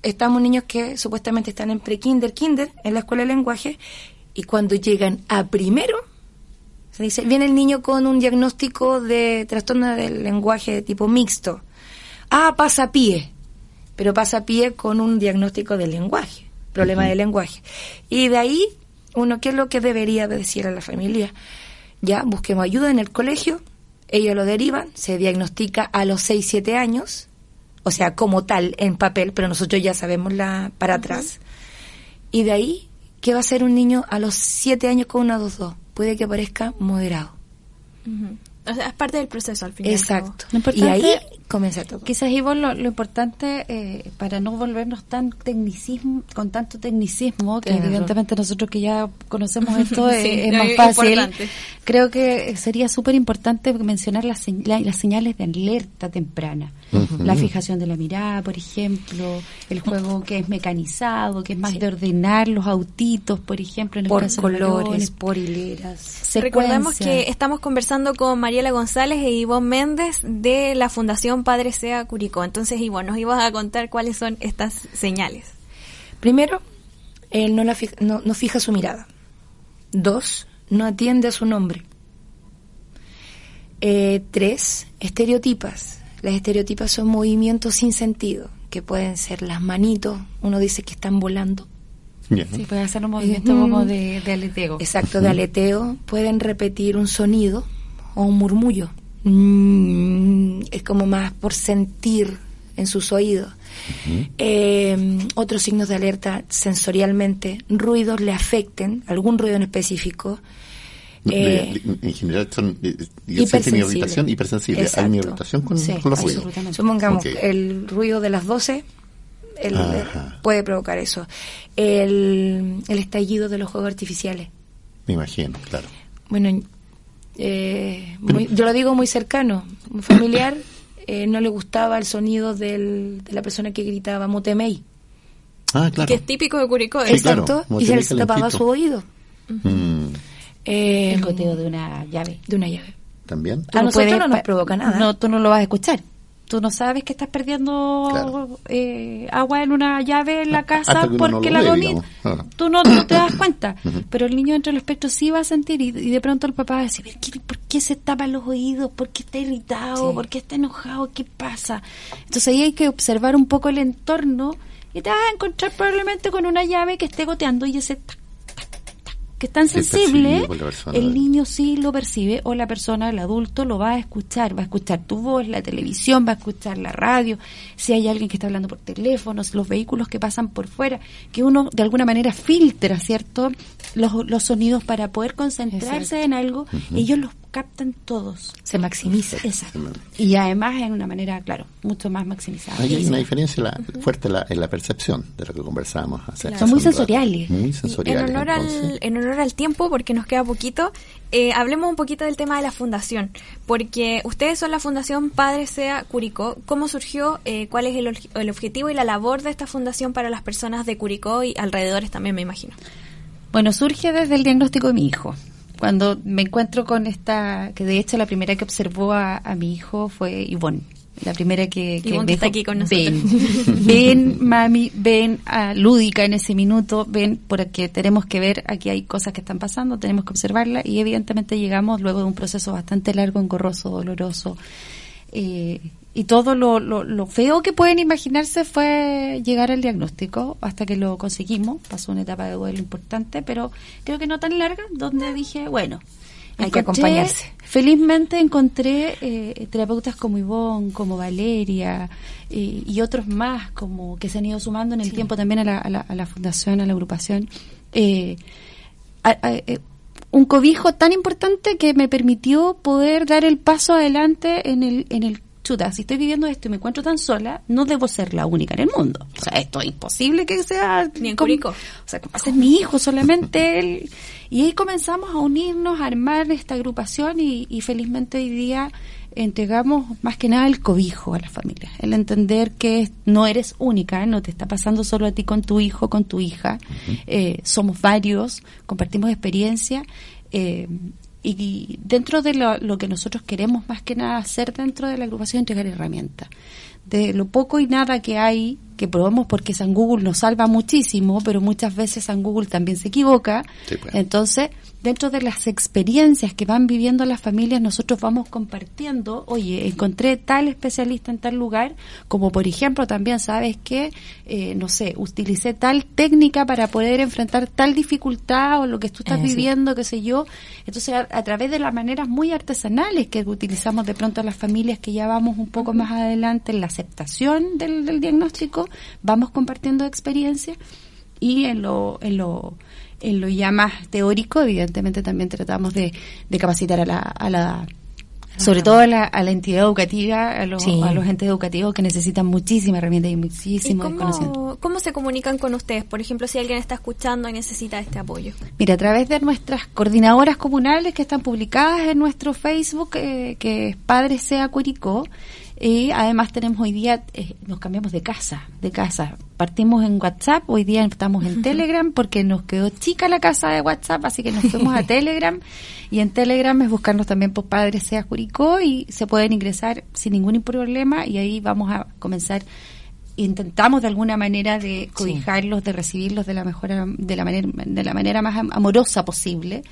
estamos niños que supuestamente están en pre-kinder, kinder, en la escuela de lenguaje, y cuando llegan a primero, se dice, viene el niño con un diagnóstico de trastorno del lenguaje de tipo mixto. Ah, pasa pie, pero pasa pie con un diagnóstico del lenguaje problema de lenguaje. Y de ahí, uno, ¿qué es lo que debería decir a la familia? Ya, busquemos ayuda en el colegio, ellos lo derivan, se diagnostica a los 6, 7 años, o sea, como tal, en papel, pero nosotros ya sabemos la para atrás. Y de ahí, ¿qué va a ser un niño a los 7 años con una 2-2? Puede que parezca moderado. O sea, es parte del proceso al final. Exacto. Y ahí comienza todo. Quizás, Ivonne, lo, lo importante, eh, para no volvernos tan tecnicismo, con tanto tecnicismo, que evidentemente nosotros que ya conocemos esto es, más fácil, creo que sería súper importante mencionar las, las señales de alerta temprana. La fijación de la mirada, por ejemplo, el juego que es mecanizado, que es más de ordenar los autitos, por ejemplo, en el por colores, por hileras. Recordemos que estamos conversando con Mariela González e Ivonne Méndez de la Fundación Padre Sea Curicó. Entonces, Ivonne, nos ibas a contar cuáles son estas señales. Primero, él no, la fija, no, no fija su mirada. Dos, no atiende a su nombre. Eh, tres, estereotipas las estereotipas son movimientos sin sentido, que pueden ser las manitos, uno dice que están volando. Sí, puede hacer un movimiento como de, aleteo. Exacto, de aleteo. Pueden repetir un sonido o un murmullo. Mm, es como más por sentir en sus oídos. Eh, otros signos de alerta sensorialmente, ruidos le afecten, algún ruido en específico, eh, en general son eh, hipersensible. hipersensible. Hay mi con, con, los ruidos. Supongamos el ruido de las 12 puede provocar eso. El, el estallido de los juegos artificiales. Me imagino, claro. Bueno, eh, yo lo digo muy cercano. Un familiar eh, no le gustaba el sonido del, de la persona que gritaba Motemei. Ah, claro. Que es típico de Curicó. Exacto. y se le tapaba su oído. Mm. Eh, el goteo de una llave. De una llave. ¿También? A nosotros no nos provoca nada. No, tú no lo vas a escuchar. Tú no sabes que estás perdiendo eh, agua en una llave en la casa porque la comida. Tú no, te das cuenta. Pero el niño dentro del espectro sí va a sentir y, de pronto el papá va a decir, ¿por qué se tapa los oídos? ¿Por qué está irritado? ¿Por qué está enojado? ¿Qué pasa? Entonces ahí hay que observar un poco el entorno y te vas a encontrar probablemente con una llave que esté goteando y ese que es tan sensible, el niño sí lo percibe o la persona, el adulto, lo va a escuchar, va a escuchar tu voz, la televisión, va a escuchar la radio, si hay alguien que está hablando por teléfonos, los vehículos que pasan por fuera, que uno de alguna manera filtra, ¿cierto? Los, los sonidos para poder concentrarse en algo, ellos los captan todos. Se maximiza. Exacto. Y además en una manera, claro, mucho más maximizada. Hay una diferencia fuerte en la percepción de lo que conversábamos hace Son muy sensoriales. Muy sensoriales. En honor, al, en honor al tiempo, porque nos queda poquito, eh, hablemos un poquito del tema de la fundación, porque ustedes son la Fundación Padre Sea Curicó. ¿Cómo surgió? Eh, ¿Cuál es el, el objetivo y la labor de esta fundación para las personas de Curicó y alrededores también, me imagino? Bueno, surge desde el diagnóstico de mi hijo cuando me encuentro con esta, que de hecho la primera que observó a, mi hijo fue Ivonne. La primera que, que, está aquí con nosotros. Ven, ven, mami, ven a Lúdica en ese minuto, ven, porque tenemos que ver, aquí hay cosas que están pasando, tenemos que observarla y evidentemente llegamos luego de un proceso bastante largo, engorroso, doloroso. Eh, y todo lo, lo, feo que pueden imaginarse fue llegar al diagnóstico hasta que lo conseguimos. Pasó una etapa de duelo importante, pero creo que no tan larga, donde dije, bueno, hay que acompañarse. Felizmente encontré eh, terapeutas como Ivonne, como Valeria eh, y otros más como que se han ido sumando en el tiempo también a la, a, la, fundación, a la agrupación. Eh, un cobijo tan importante que me permitió poder dar el paso adelante en el, en el chuta, si estoy viviendo esto y me encuentro tan sola, no debo ser la única en el mundo. O sea, esto es imposible que sea... Ni en O sea, que ser mi hijo solamente él. Y ahí comenzamos a unirnos, a armar esta agrupación y, felizmente hoy día entregamos más que nada el cobijo a la familia, el entender que no eres única, no te está pasando solo a ti con tu hijo, con tu hija, eh, somos varios, compartimos experiencia eh, y dentro de lo, que nosotros queremos más que nada hacer dentro de la agrupación, entregar herramientas. De lo poco y nada que hay, que probamos porque San Google nos salva muchísimo, pero muchas veces San Google también se equivoca. Pues. Entonces, dentro de las experiencias que van viviendo las familias, nosotros vamos compartiendo, oye, encontré tal especialista en tal lugar, como por ejemplo también sabes que, eh, no sé, utilicé tal técnica para poder enfrentar tal dificultad o lo que tú estás viviendo, qué sé yo. Entonces, a, través de las maneras muy artesanales que utilizamos de pronto a las familias que ya vamos un poco más adelante en la aceptación del, del diagnóstico, vamos compartiendo experiencias y en lo, en lo en lo ya más teórico, evidentemente también tratamos de, capacitar a la, a la sobre todo a la, a la, entidad educativa, a los, a los entes educativos que necesitan muchísima herramienta y muchísimo cómo, ¿Cómo se comunican con ustedes? Por ejemplo, si alguien está escuchando y necesita este apoyo. Mira, a través de nuestras coordinadoras comunales que están publicadas en nuestro Facebook, eh, que es Padre Sea Curicó, y además tenemos hoy día, eh, nos cambiamos de casa, de casa. Partimos en WhatsApp, hoy día estamos en Telegram porque nos quedó chica la casa de WhatsApp, así que nos fuimos a Telegram. Y en Telegram es buscarnos también por Padre Sea Curicó y se pueden ingresar sin ningún problema y ahí vamos a comenzar intentamos de alguna manera de cobijarlos, de recibirlos de la mejor, de la manera, de la manera más amorosa posible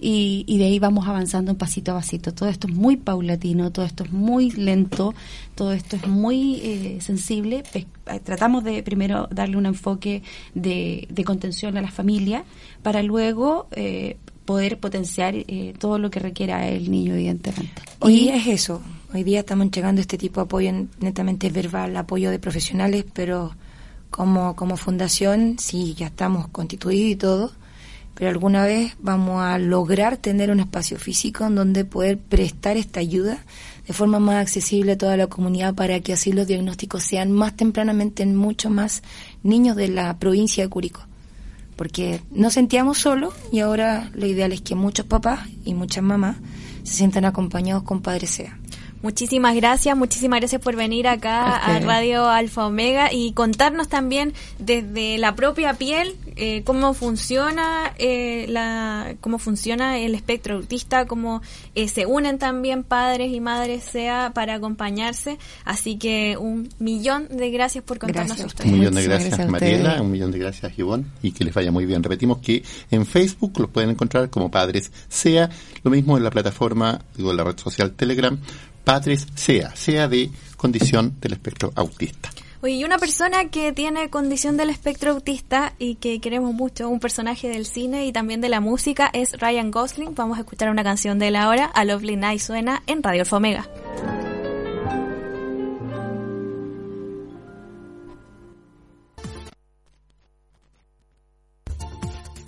y, y de ahí vamos avanzando un pasito a pasito. Todo esto es muy paulatino, todo esto es muy lento, todo esto es muy eh, sensible. Eh, tratamos de primero darle un enfoque de, de contención a la familia para luego eh, poder potenciar todo lo que requiera el niño, evidentemente. Hoy día es eso. Hoy día estamos entregando este tipo de apoyo netamente verbal, apoyo de profesionales, pero como, como fundación, sí, ya estamos constituidos y todo pero alguna vez vamos a lograr tener un espacio físico en donde poder prestar esta ayuda de forma más accesible a toda la comunidad para que así los diagnósticos sean más tempranamente en mucho más niños de la provincia de Curicó. Porque nos sentíamos solos y ahora lo ideal es que muchos papás y muchas mamás se sientan acompañados con Padre Sea. Muchísimas gracias, muchísimas gracias por venir acá a Radio Alfa Omega y contarnos también desde la propia piel eh, cómo funciona eh, la, cómo funciona el espectro autista, cómo eh, se unen también padres y madres sea para acompañarse. Así que un millón de gracias por contarnos ustedes. Un millón de gracias, Mariela, un millón de gracias Ivonne y que les vaya muy bien. Repetimos que en Facebook los pueden encontrar como Padres Sea, lo mismo en la plataforma, digo, en la red social Telegram, Padres Sea, sea de condición del espectro autista. Oye, y una persona que tiene condición del espectro autista y que queremos mucho, un personaje del cine y también de la música, es Ryan Gosling. Vamos a escuchar una canción de él ahora, A Lovely Night suena en Radio Alfa Omega.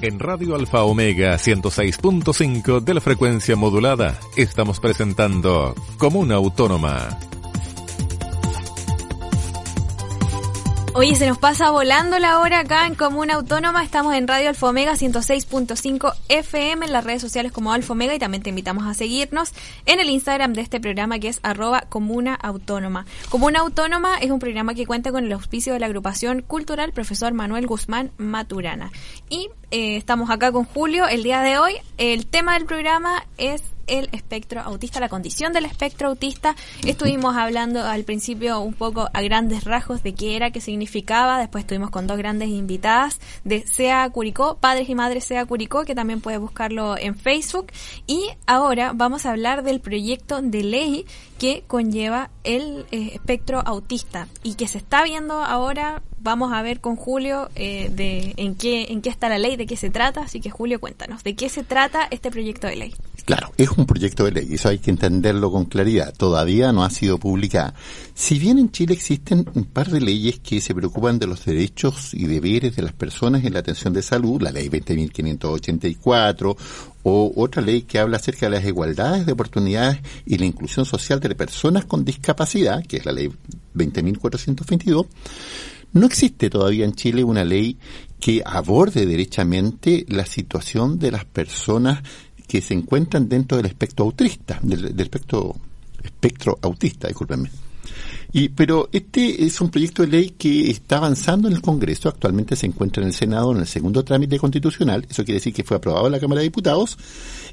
En Radio Alfa Omega 106.5 de la frecuencia modulada estamos presentando Comuna Autónoma Oye, se nos pasa volando la hora acá en Comuna Autónoma. Estamos en Radio Alfa Omega 106.5 FM en las redes sociales como Alfa Omega y también te invitamos a seguirnos en el Instagram de este programa que es arroba Comuna Autónoma. Comuna Autónoma es un programa que cuenta con el auspicio de la agrupación cultural Profesor Manuel Guzmán Maturana. Y eh, estamos acá con Julio el día de hoy. El tema del programa es el espectro autista, la condición del espectro autista. Estuvimos hablando al principio un poco a grandes rasgos de qué era, qué significaba. Después estuvimos con dos grandes invitadas de SEA Curicó, Padres y Madres SEA Curicó, que también puede buscarlo en Facebook. Y ahora vamos a hablar del proyecto de ley que conlleva el eh, espectro autista y que se está viendo ahora vamos a ver con Julio eh, de en qué en qué está la ley, de qué se trata. Así que Julio, cuéntanos, ¿de qué se trata este proyecto de ley? Claro, es un proyecto de ley, eso hay que entenderlo con claridad. Todavía no ha sido publicada. Si bien en Chile existen un par de leyes que se preocupan de los derechos y deberes de las personas en la atención de salud, la ley 20.584 o otra ley que habla acerca de las igualdades de oportunidades y la inclusión social de personas con discapacidad, que es la ley 20.422, no existe todavía en Chile una ley que aborde derechamente la situación de las personas que se encuentran dentro del espectro autista, del, espectro, espectro autista, discúlpenme. Y, pero este es un proyecto de ley que está avanzando en el Congreso, actualmente se encuentra en el Senado en el segundo trámite constitucional, eso quiere decir que fue aprobado en la Cámara de Diputados,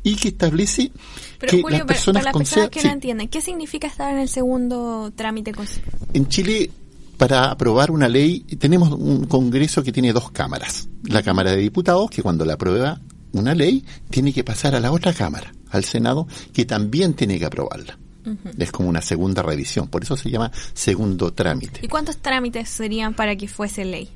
y que establece que las personas, para, las que no entienden, ¿qué significa estar en el segundo trámite constitucional? En Chile para aprobar una ley tenemos un Congreso que tiene dos cámaras. La Cámara de Diputados, que cuando la aprueba una ley tiene que pasar a la otra Cámara, al Senado, que también tiene que aprobarla. Es como una segunda revisión, por eso se llama segundo trámite. ¿Y cuántos trámites serían para que fuese ley?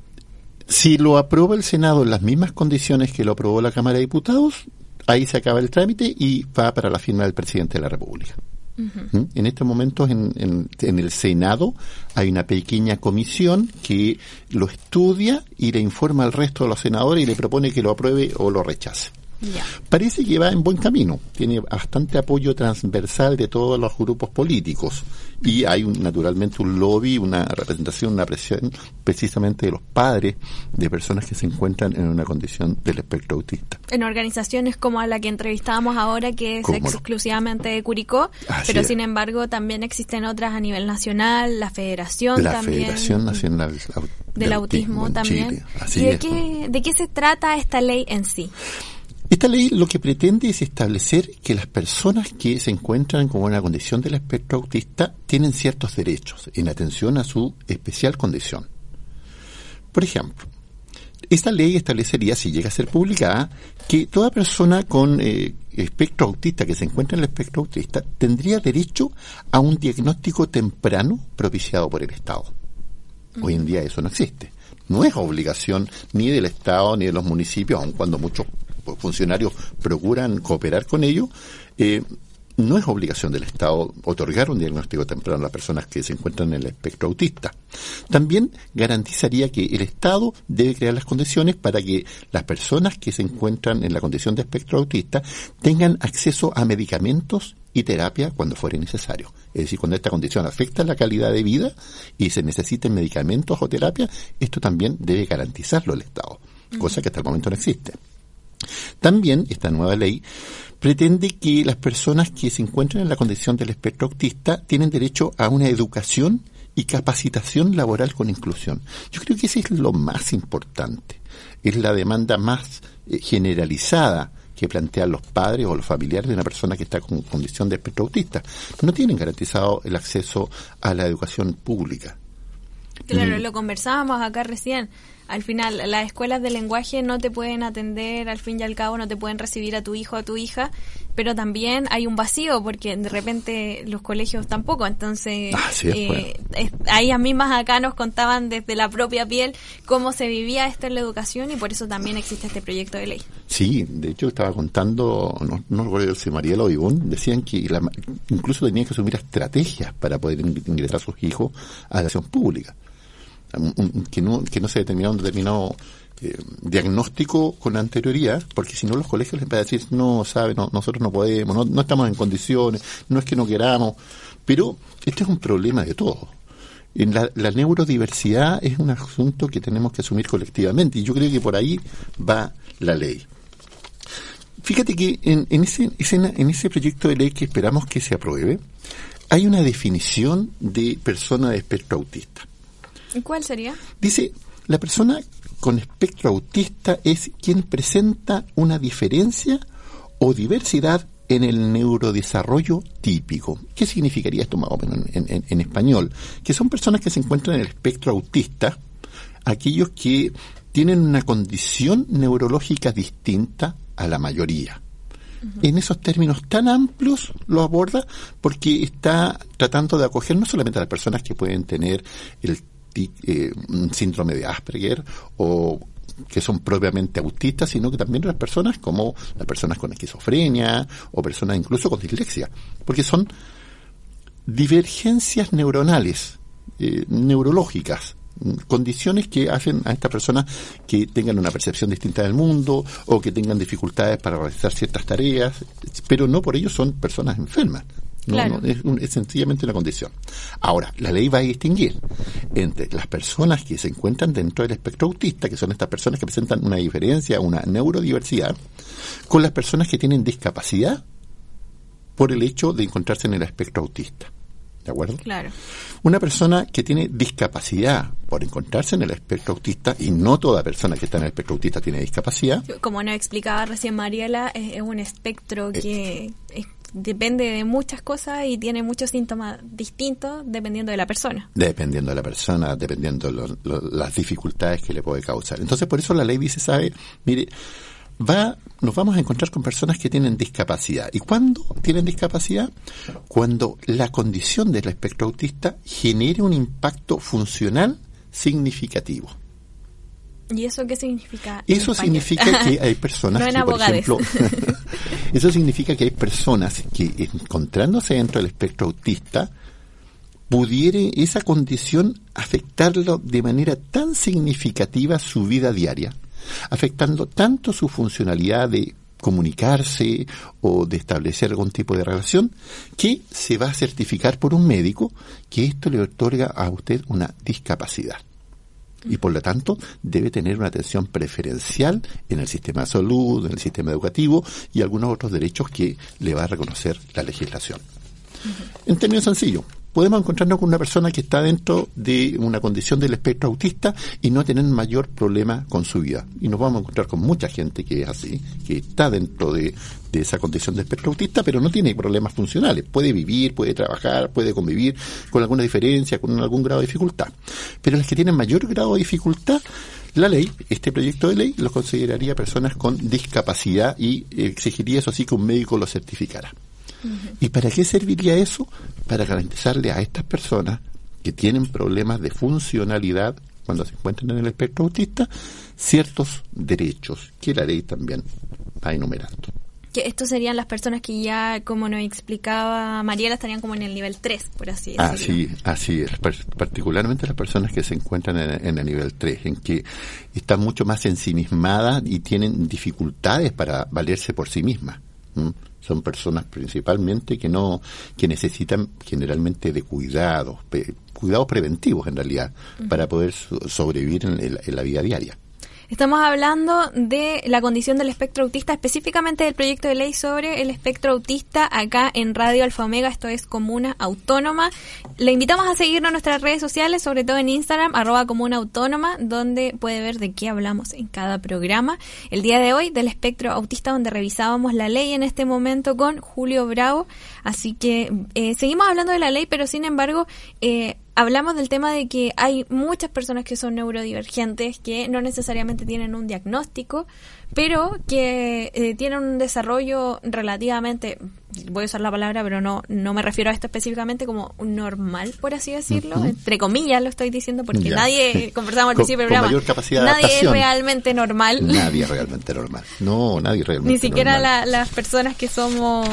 Si lo aprueba el Senado en las mismas condiciones que lo aprobó la Cámara de Diputados, ahí se acaba el trámite y va para la firma del presidente de la República. ¿Mm? En estos momentos en, en, el Senado hay una pequeña comisión que lo estudia y le informa al resto de los senadores y le propone que lo apruebe o lo rechace. Parece que va en buen camino, tiene bastante apoyo transversal de todos los grupos políticos. Y hay un, naturalmente un lobby, una representación, una presión precisamente de los padres de personas que se encuentran en una condición del espectro autista. En organizaciones como a la que entrevistábamos ahora, que es exclusivamente de Curicó, pero sin embargo también existen otras a nivel nacional, la Federación la Federación Nacional del Autismo, también. ¿Y de qué, de qué se trata esta ley en sí? Esta ley lo que pretende es establecer que las personas que se encuentran con una condición del espectro autista tienen ciertos derechos en atención a su especial condición. Por ejemplo, esta ley establecería, si llega a ser publicada, que toda persona con eh, espectro autista que se encuentra en el espectro autista tendría derecho a un diagnóstico temprano propiciado por el Estado. Hoy en día eso no existe. No es obligación ni del Estado ni de los municipios, aun cuando muchos funcionarios procuran cooperar con ellos, eh, no es obligación del Estado otorgar un diagnóstico temprano a las personas que se encuentran en el espectro autista. También garantizaría que el Estado debe crear las condiciones para que las personas que se encuentran en la condición de espectro autista tengan acceso a medicamentos y terapia cuando fuere necesario. Es decir, cuando esta condición afecta la calidad de vida y se necesiten medicamentos o terapia, esto también debe garantizarlo el Estado, cosa que hasta el momento no existe. También esta nueva ley pretende que las personas que se encuentran en la condición del espectro autista tienen derecho a una educación y capacitación laboral con inclusión. Yo creo que ese es lo más importante. Es la demanda más eh, generalizada que plantean los padres o los familiares de una persona que está con condición de espectro autista. No tienen garantizado el acceso a la educación pública. Claro, lo conversábamos acá recién al final las escuelas de lenguaje no te pueden atender, al fin y al cabo no te pueden recibir a tu hijo o a tu hija, pero también hay un vacío porque de repente los colegios tampoco, entonces ah, eh, ellas mismas acá nos contaban desde la propia piel cómo se vivía esto en la educación y por eso también existe este proyecto de ley. Sí, de hecho estaba contando, no, no recuerdo si Mariela o Ivonne, decían que incluso tenían que asumir estrategias para poder ingresar a sus hijos a la educación pública que, no, que no se determinara un determinado eh, diagnóstico con anterioridad, porque si no los colegios les van a decir, no, sabe, no, nosotros no podemos, no, estamos en condiciones, no es que no queramos, pero este es un problema de todos. La, la, neurodiversidad es un asunto que tenemos que asumir colectivamente y yo creo que por ahí va la ley. Fíjate que en, en, ese, en ese proyecto de ley que esperamos que se apruebe, hay una definición de persona de espectro autista. ¿Cuál sería? Dice, la persona con espectro autista es quien presenta una diferencia o diversidad en el neurodesarrollo típico. ¿Qué significaría esto más o menos en, español? Que son personas que se encuentran en el espectro autista, aquellos que tienen una condición neurológica distinta a la mayoría. En esos términos tan amplios lo aborda porque está tratando de acoger no solamente a las personas que pueden tener el eh, síndrome de Asperger o que son propiamente autistas, sino que también las personas como las personas con esquizofrenia o personas incluso con dislexia, porque son divergencias neuronales, eh, neurológicas, condiciones que hacen a estas personas que tengan una percepción distinta del mundo o que tengan dificultades para realizar ciertas tareas, pero no por ello son personas enfermas, no, es, sencillamente una condición. Ahora, la ley va a distinguir entre las personas que se encuentran dentro del espectro autista, que son estas personas que presentan una diferencia, una neurodiversidad, con las personas que tienen discapacidad por el hecho de encontrarse en el espectro autista. ¿De acuerdo? Claro. Una persona que tiene discapacidad por encontrarse en el espectro autista, y no toda persona que está en el espectro autista tiene discapacidad. Como nos explicaba recién Mariela, es, un espectro que depende de muchas cosas y tiene muchos síntomas distintos dependiendo de la persona. Dependiendo de la persona, dependiendo de las dificultades que le puede causar. Entonces, por eso la ley dice, sabe, mire, va, nos vamos a encontrar con personas que tienen discapacidad. ¿Y cuándo tienen discapacidad? Cuando la condición del espectro autista genere un impacto funcional significativo. ¿Y eso qué significa? Eso significa que hay personas que, por ejemplo, eso significa que hay personas que encontrándose dentro del espectro autista, pudiere esa condición afectarlo de manera tan significativa su vida diaria, afectando tanto su funcionalidad de comunicarse o de establecer algún tipo de relación, que se va a certificar por un médico que esto le otorga a usted una discapacidad y por lo tanto debe tener una atención preferencial en el sistema de salud, en el sistema educativo y algunos otros derechos que le va a reconocer la legislación. En términos sencillos, podemos encontrarnos con una persona que está dentro de una condición del espectro autista y no tener mayor problema con su vida. Y nos vamos a encontrar con mucha gente que es así, que está dentro de, esa condición de espectro autista, pero no tiene problemas funcionales. Puede vivir, puede trabajar, puede convivir con alguna diferencia, con algún grado de dificultad. Pero las que tienen mayor grado de dificultad, la ley, este proyecto de ley, los consideraría personas con discapacidad y exigiría eso sí que un médico lo certificara. ¿Y para qué serviría eso? Para garantizarle a estas personas que tienen problemas de funcionalidad cuando se encuentran en el espectro autista ciertos derechos que la ley también va enumerando. Que estos serían las personas que ya, como nos explicaba Mariela, estarían como en el nivel 3, por así decirlo. Así, así es. Particularmente las personas que se encuentran en, el nivel 3, en que están mucho más ensimismadas y tienen dificultades para valerse por sí mismas son personas principalmente que no que necesitan generalmente de cuidados cuidados preventivos en realidad para poder sobrevivir en, la vida diaria Estamos hablando de la condición del espectro autista, específicamente del proyecto de ley sobre el espectro autista acá en Radio Alfa Omega, esto es Comuna Autónoma. Le invitamos a seguirnos en nuestras redes sociales, sobre todo en Instagram, arroba Comuna Autónoma, donde puede ver de qué hablamos en cada programa. El día de hoy del espectro autista, donde revisábamos la ley en este momento con Julio Bravo. Así que eh, seguimos hablando de la ley, pero sin embargo, eh, hablamos del tema de que hay muchas personas que son neurodivergentes que no necesariamente tienen un diagnóstico, pero que eh, tienen un desarrollo relativamente, voy a usar la palabra, pero no no me refiero a esto específicamente como normal, por así decirlo, entre comillas lo estoy diciendo porque nadie, conversamos al principio del programa, nadie es realmente normal. Nadie es realmente normal. No, nadie realmente Ni siquiera las personas que somos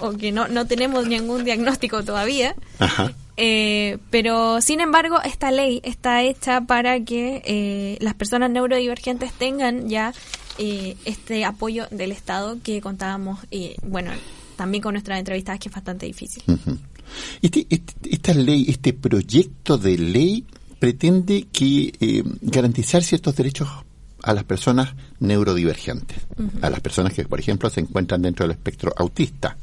o, que no, no tenemos ningún diagnóstico todavía. Ajá. Eh, pero, sin embargo, esta ley está hecha para que eh, las personas neurodivergentes tengan ya eh, este apoyo del Estado que contábamos, bueno, también con nuestras entrevistadas, que es bastante difícil. Este, este, esta ley, este proyecto de ley pretende que garantizar ciertos derechos a las personas neurodivergentes, a las personas que, por ejemplo, se encuentran dentro del espectro autista.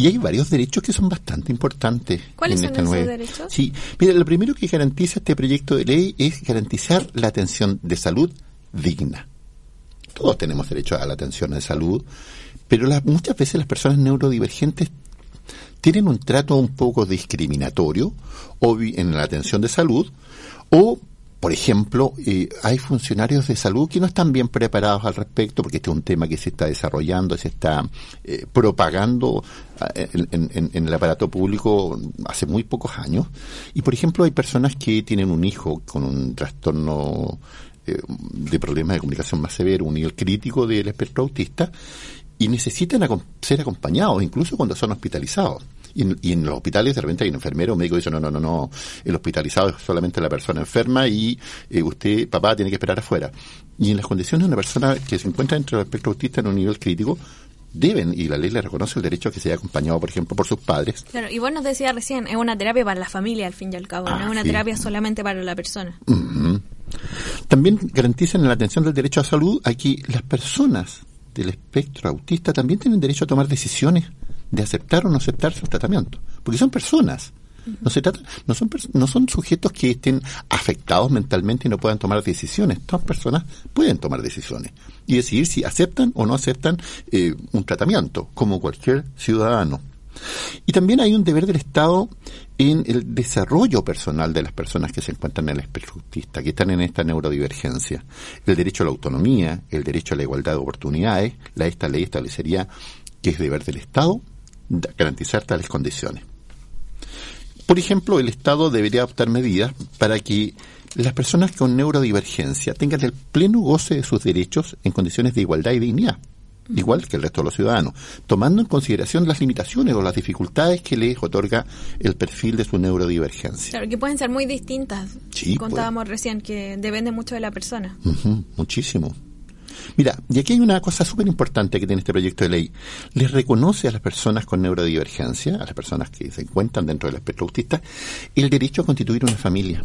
Y hay varios derechos que son bastante importantes. ¿Cuáles son esos derechos? Sí, mira, lo primero que garantiza este proyecto de ley es garantizar la atención de salud digna. Todos tenemos derecho a la atención de salud, pero muchas veces las personas neurodivergentes tienen un trato un poco discriminatorio o en la atención de salud o por ejemplo, eh, hay funcionarios de salud que no están bien preparados al respecto, porque este es un tema que se está desarrollando, se está eh, propagando eh, en, el aparato público hace muy pocos años. Y, por ejemplo, hay personas que tienen un hijo con un trastorno de problemas de comunicación más severo, un nivel crítico del espectro autista, y necesitan ser acompañados, incluso cuando son hospitalizados. Y en, los hospitales de repente hay un enfermero, un médico dice, no, no, no, no, el hospitalizado es solamente la persona enferma y eh, usted, papá, tiene que esperar afuera. Y en las condiciones de una persona que se encuentra dentro del espectro autista en un nivel crítico, deben, y la ley le reconoce el derecho a que sea acompañado, por ejemplo, por sus padres. Claro, y vos nos decías recién, es una terapia para la familia, al fin y al cabo, no es una terapia solamente para la persona. También garantizan en la atención del derecho a salud aquí las personas del espectro autista también tienen derecho a tomar decisiones de aceptar o no aceptar su tratamiento, porque son personas. No se trata, no son no son sujetos que estén afectados mentalmente y no puedan tomar decisiones. Todas personas pueden tomar decisiones y decidir si aceptan o no aceptan eh, un tratamiento, como cualquier ciudadano. Y también hay un deber del Estado en el desarrollo personal de las personas que se encuentran en el espectro autista, que están en esta neurodivergencia. El derecho a la autonomía, el derecho a la igualdad de oportunidades, la, esta ley establecería que es deber del Estado garantizar tales condiciones. Por ejemplo, el Estado debería adoptar medidas para que las personas con neurodivergencia tengan el pleno goce de sus derechos en condiciones de igualdad y dignidad, igual que el resto de los ciudadanos, tomando en consideración las limitaciones o las dificultades que les otorga el perfil de su neurodivergencia. Claro, que pueden ser muy distintas. Sí, Contábamos recién que depende mucho de la persona. muchísimo. Mira, y aquí hay una cosa súper importante que tiene este proyecto de ley. Les reconoce a las personas con neurodivergencia, a las personas que se encuentran dentro del espectro autista, el derecho a constituir una familia.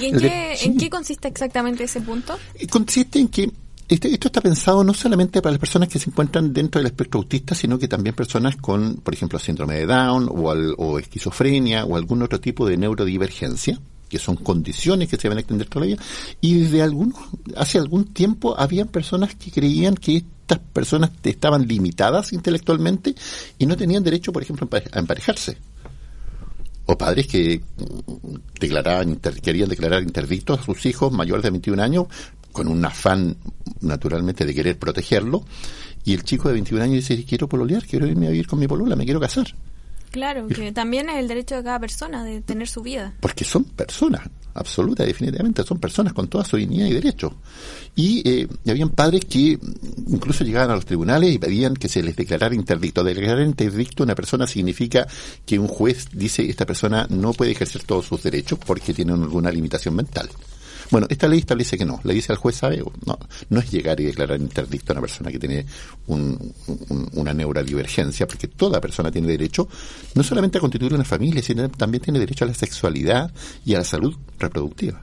¿Y en, qué, en qué consiste exactamente ese punto? Eh, consiste en que este, esto está pensado no solamente para las personas que se encuentran dentro del espectro autista, sino que también personas con, por ejemplo, síndrome de Down o, o esquizofrenia o algún otro tipo de neurodivergencia que son condiciones que se van a extender todavía, y desde algunos, hace algún tiempo habían personas que creían que estas personas estaban limitadas intelectualmente y no tenían derecho, por ejemplo, a emparejarse. O padres que declaraban, querían declarar interdictos a sus hijos mayores de 21 años con un afán naturalmente de querer protegerlo, y el chico de 21 años dice, quiero pololear, quiero irme a vivir con mi polola, me quiero casar. Claro, que también es el derecho de cada persona de tener su vida. Porque son personas, absoluta, definitivamente, son personas con toda su dignidad y derecho. Y eh, habían padres que incluso llegaban a los tribunales y pedían que se les declarara interdicto. Declarar interdicto a una persona significa que un juez dice esta persona no puede ejercer todos sus derechos porque tiene alguna limitación mental. Bueno, esta ley establece que no. Le dice al juez, ¿sabe? No, no es llegar y declarar interdicto a una persona que tiene una neurodivergencia, porque toda persona tiene derecho no solamente a constituir una familia, sino también tiene derecho a la sexualidad y a la salud reproductiva.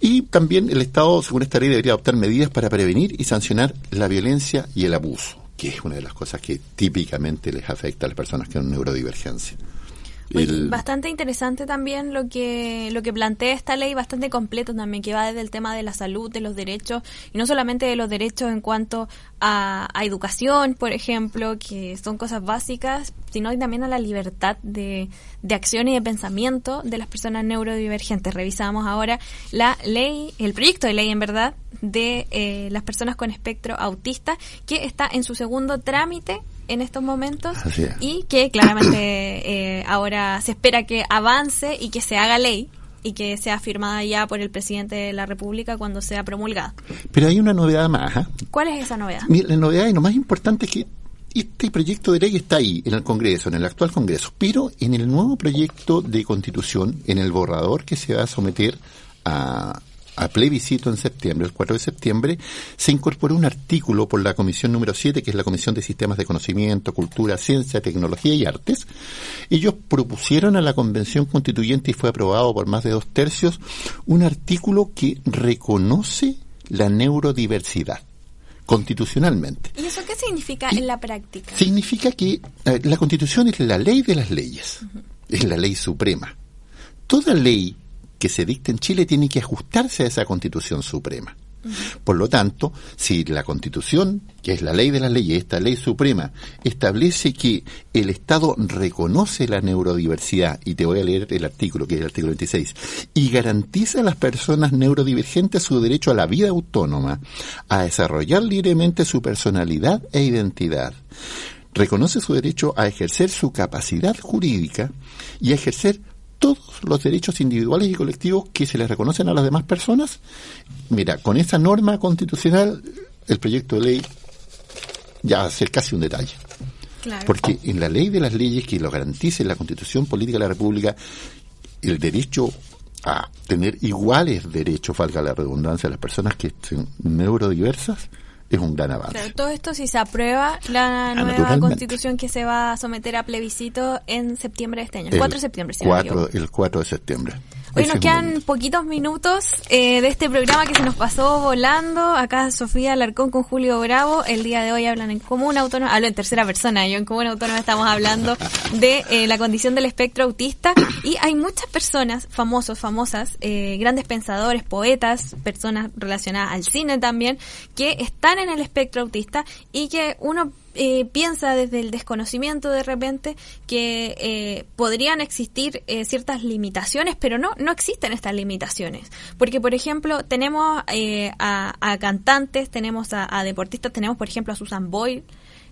Y también el Estado, según esta ley, debería adoptar medidas para prevenir y sancionar la violencia y el abuso, que es una de las cosas que típicamente les afecta a las personas que tienen neurodivergencia. Bastante interesante también lo que lo que plantea esta ley, bastante completo también, que va desde el tema de la salud, de los derechos, y no solamente de los derechos en cuanto a, educación, por ejemplo, que son cosas básicas, sino también a la libertad de, de acción y de pensamiento de las personas neurodivergentes. Revisamos ahora la ley, el proyecto de ley, en verdad, de eh, las personas con espectro autista, que está en su segundo trámite en estos momentos y que claramente eh, ahora se espera que avance y que se haga ley y que sea firmada ya por el presidente de la República cuando sea promulgada. Pero hay una novedad más. ¿ah? ¿Cuál es esa novedad? la novedad y lo más importante es que este proyecto de ley está ahí, en el Congreso, en el actual Congreso, pero en el nuevo proyecto de constitución, en el borrador que se va a someter a, a plebiscito en septiembre, el 4 de septiembre, se incorporó un artículo por la comisión número 7, que es la Comisión de Sistemas de Conocimiento, Cultura, Ciencia, Tecnología y Artes. Ellos propusieron a la Convención Constituyente y fue aprobado por más de dos tercios un artículo que reconoce la neurodiversidad constitucionalmente. ¿Y eso qué significa en la práctica? Significa que eh, la constitución es la ley de las leyes, es la ley suprema. Toda ley que se dicta en Chile tiene que ajustarse a esa Constitución Suprema. Por lo tanto, si la Constitución, que es la ley de las leyes, esta ley suprema, establece que el Estado reconoce la neurodiversidad, y te voy a leer el artículo, que es el artículo 26, y garantiza a las personas neurodivergentes su derecho a la vida autónoma, a desarrollar libremente su personalidad e identidad, reconoce su derecho a ejercer su capacidad jurídica y a ejercer todos los derechos individuales y colectivos que se les reconocen a las demás personas. Mira, con esa norma constitucional, el proyecto de ley ya va a ser casi un detalle. Porque en la ley de las leyes que lo garantice la Constitución Política de la República, el derecho a tener iguales derechos, valga la redundancia, a las personas que estén neurodiversas, es un gran avance. todo esto si se aprueba la ah, nueva constitución que se va a someter a plebiscito en septiembre de este año, el 4 de septiembre. el 4 de septiembre. Hoy nos quedan poquitos minutos eh, de este programa que se nos pasó volando. Acá Sofía Alarcón con Julio Bravo. El día de hoy hablan en común autónomo, hablo en tercera persona, yo en común autónomo estamos hablando de eh, la condición del espectro autista. Y hay muchas personas, famosos, famosas, eh, grandes pensadores, poetas, personas relacionadas al cine también, que están en el espectro autista y que uno eh, piensa desde el desconocimiento de repente que eh, podrían existir eh, ciertas limitaciones, pero no, no existen estas limitaciones. Porque, por ejemplo, tenemos a, cantantes, tenemos a, deportistas, tenemos, por ejemplo, a Susan Boyle,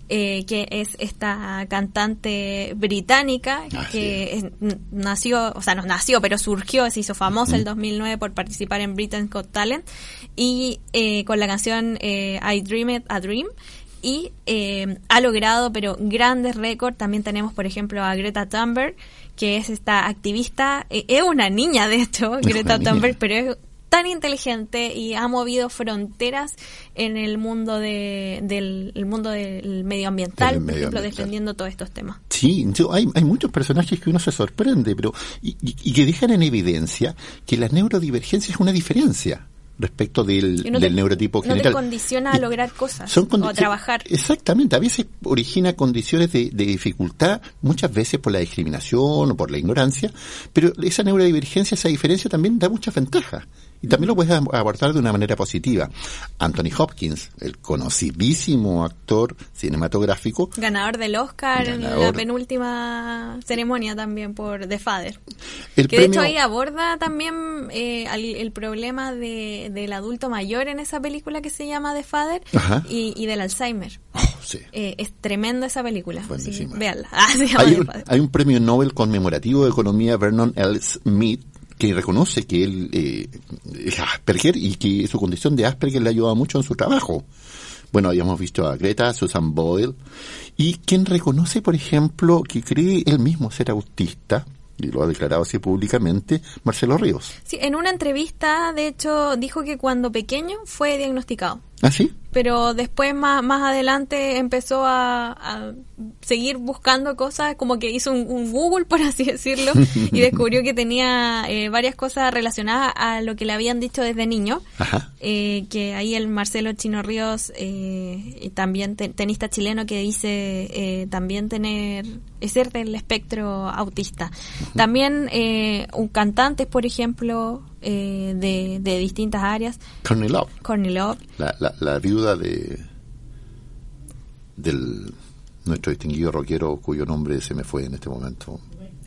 que es esta cantante británica que nació, o sea, no nació, pero surgió, se hizo famosa en el 2009 por participar en Britain's Got Talent y con la canción I Dreamed a Dream y eh, ha logrado pero grandes récords. También tenemos, por ejemplo, a Greta Thunberg, que es esta activista, eh, es una niña de hecho, Greta Thunberg, pero es tan inteligente y ha movido fronteras en el mundo de, del mundo del medioambiental, por ejemplo, defendiendo todos estos temas. Sí, hay, hay muchos personajes que uno se sorprende, pero y, y que dejan en evidencia que la neurodivergencia es una diferencia respecto del, del neurotipo no Te condiciona a lograr cosas o a trabajar. Exactamente, a veces origina condiciones de, de, dificultad, muchas veces por la discriminación o por la ignorancia, pero esa neurodivergencia, esa diferencia también da muchas ventajas. Y también lo puedes abordar de una manera positiva. Anthony Hopkins, el conocidísimo actor cinematográfico. Ganador del Oscar en la penúltima ceremonia también por The Father. que de hecho ahí aborda también eh, el, problema de, del adulto mayor en esa película que se llama The Father y, del Alzheimer. Oh, eh, es tremenda esa película. Veanla. Ah, hay, un, hay un premio Nobel conmemorativo de economía, Vernon L. Smith, que reconoce que él eh, es Asperger y que su condición de Asperger le ha ayudado mucho en su trabajo. Bueno, habíamos visto a Greta, Susan Boyle, y quien reconoce, por ejemplo, que cree él mismo ser autista, y lo ha declarado así públicamente, Marcelo Ríos. Sí, en una entrevista, de hecho, dijo que cuando pequeño fue diagnosticado. ¿Ah, sí? Pero después más, más adelante empezó a, a seguir buscando cosas, como que hizo un, un, Google, por así decirlo, y descubrió que tenía eh, varias cosas relacionadas a lo que le habían dicho desde niño, eh, que ahí el Marcelo Chino Ríos, eh, también tenista chileno que dice eh, también tener ser del espectro autista. También eh, un cantante, por ejemplo, eh, de, de, distintas áreas. Courtney Love. Courtney Love. La, la, la, viuda de del nuestro distinguido rockero cuyo nombre se me fue en este momento.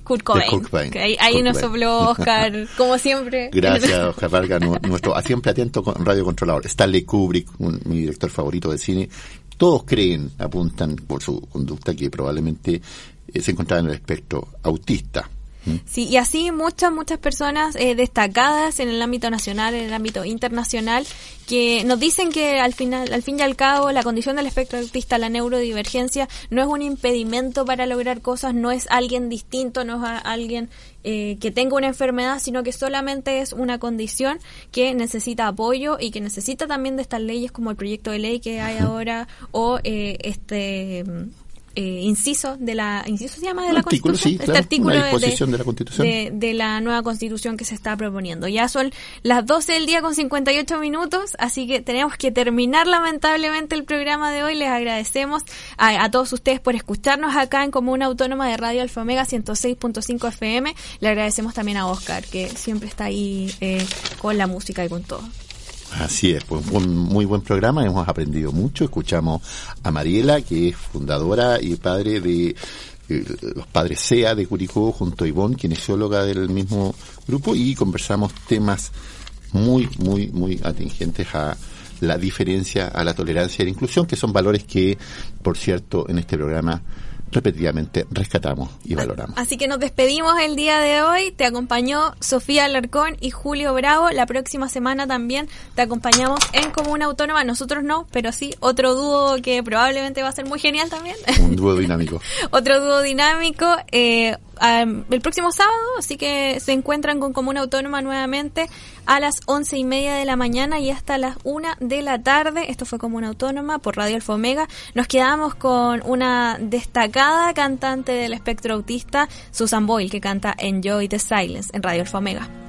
Kurt Cobain. Kurt Cobain. Ahí, ahí Kurt nos sopló Oscar, como siempre. Gracias, Oscar Vargas, nuestro siempre atento radio controlador. Stanley Kubrick, un, mi director favorito de cine. Todos creen, apuntan por su conducta que probablemente eh, se encontraba en el espectro autista. Sí, y así muchas, muchas personas eh, destacadas en el ámbito nacional, en el ámbito internacional, que nos dicen que al final, al fin y al cabo, la condición del espectro autista, la neurodivergencia, no es un impedimento para lograr cosas, no es alguien distinto, no es alguien eh, que tenga una enfermedad, sino que solamente es una condición que necesita apoyo y que necesita también de estas leyes como el proyecto de ley que hay ahora o eh, este eh, inciso de la inciso se llama de la artículo, constitución sí, claro, este artículo una disposición de, de, la constitución. de, de, la nueva constitución que se está proponiendo. Ya son las 12 del día con 58 minutos así que tenemos que terminar lamentablemente el programa de hoy. Les agradecemos a, a todos ustedes por escucharnos acá en Comuna Autónoma de Radio Alfa Omega 106.5 FM le agradecemos también a Oscar que siempre está ahí eh, con la música y con todo Así es, pues un muy buen programa, hemos aprendido mucho, escuchamos a Mariela, que es fundadora y padre de eh, los padres SEA de Curicó, junto a Ivonne, kinesióloga del mismo grupo, y conversamos temas muy, muy, muy atingentes a la diferencia, a la tolerancia y la inclusión, que son valores que, por cierto, en este programa repetidamente rescatamos y valoramos. Así que nos despedimos el día de hoy. Te acompañó Sofía Alarcón y Julio Bravo. La próxima semana también te acompañamos en Comuna Autónoma. Nosotros no, pero sí otro dúo que probablemente va a ser muy genial también. Un dúo dinámico. otro dúo dinámico. Eh, el próximo sábado, así que se encuentran con Comuna Autónoma nuevamente a las once y media de la mañana y hasta las una de la tarde. Esto fue Comuna Autónoma por Radio Alfa Omega. Nos quedamos con una destacada cantante del espectro autista, Susan Boyle, que canta Enjoy the Silence en Radio Alfa Omega.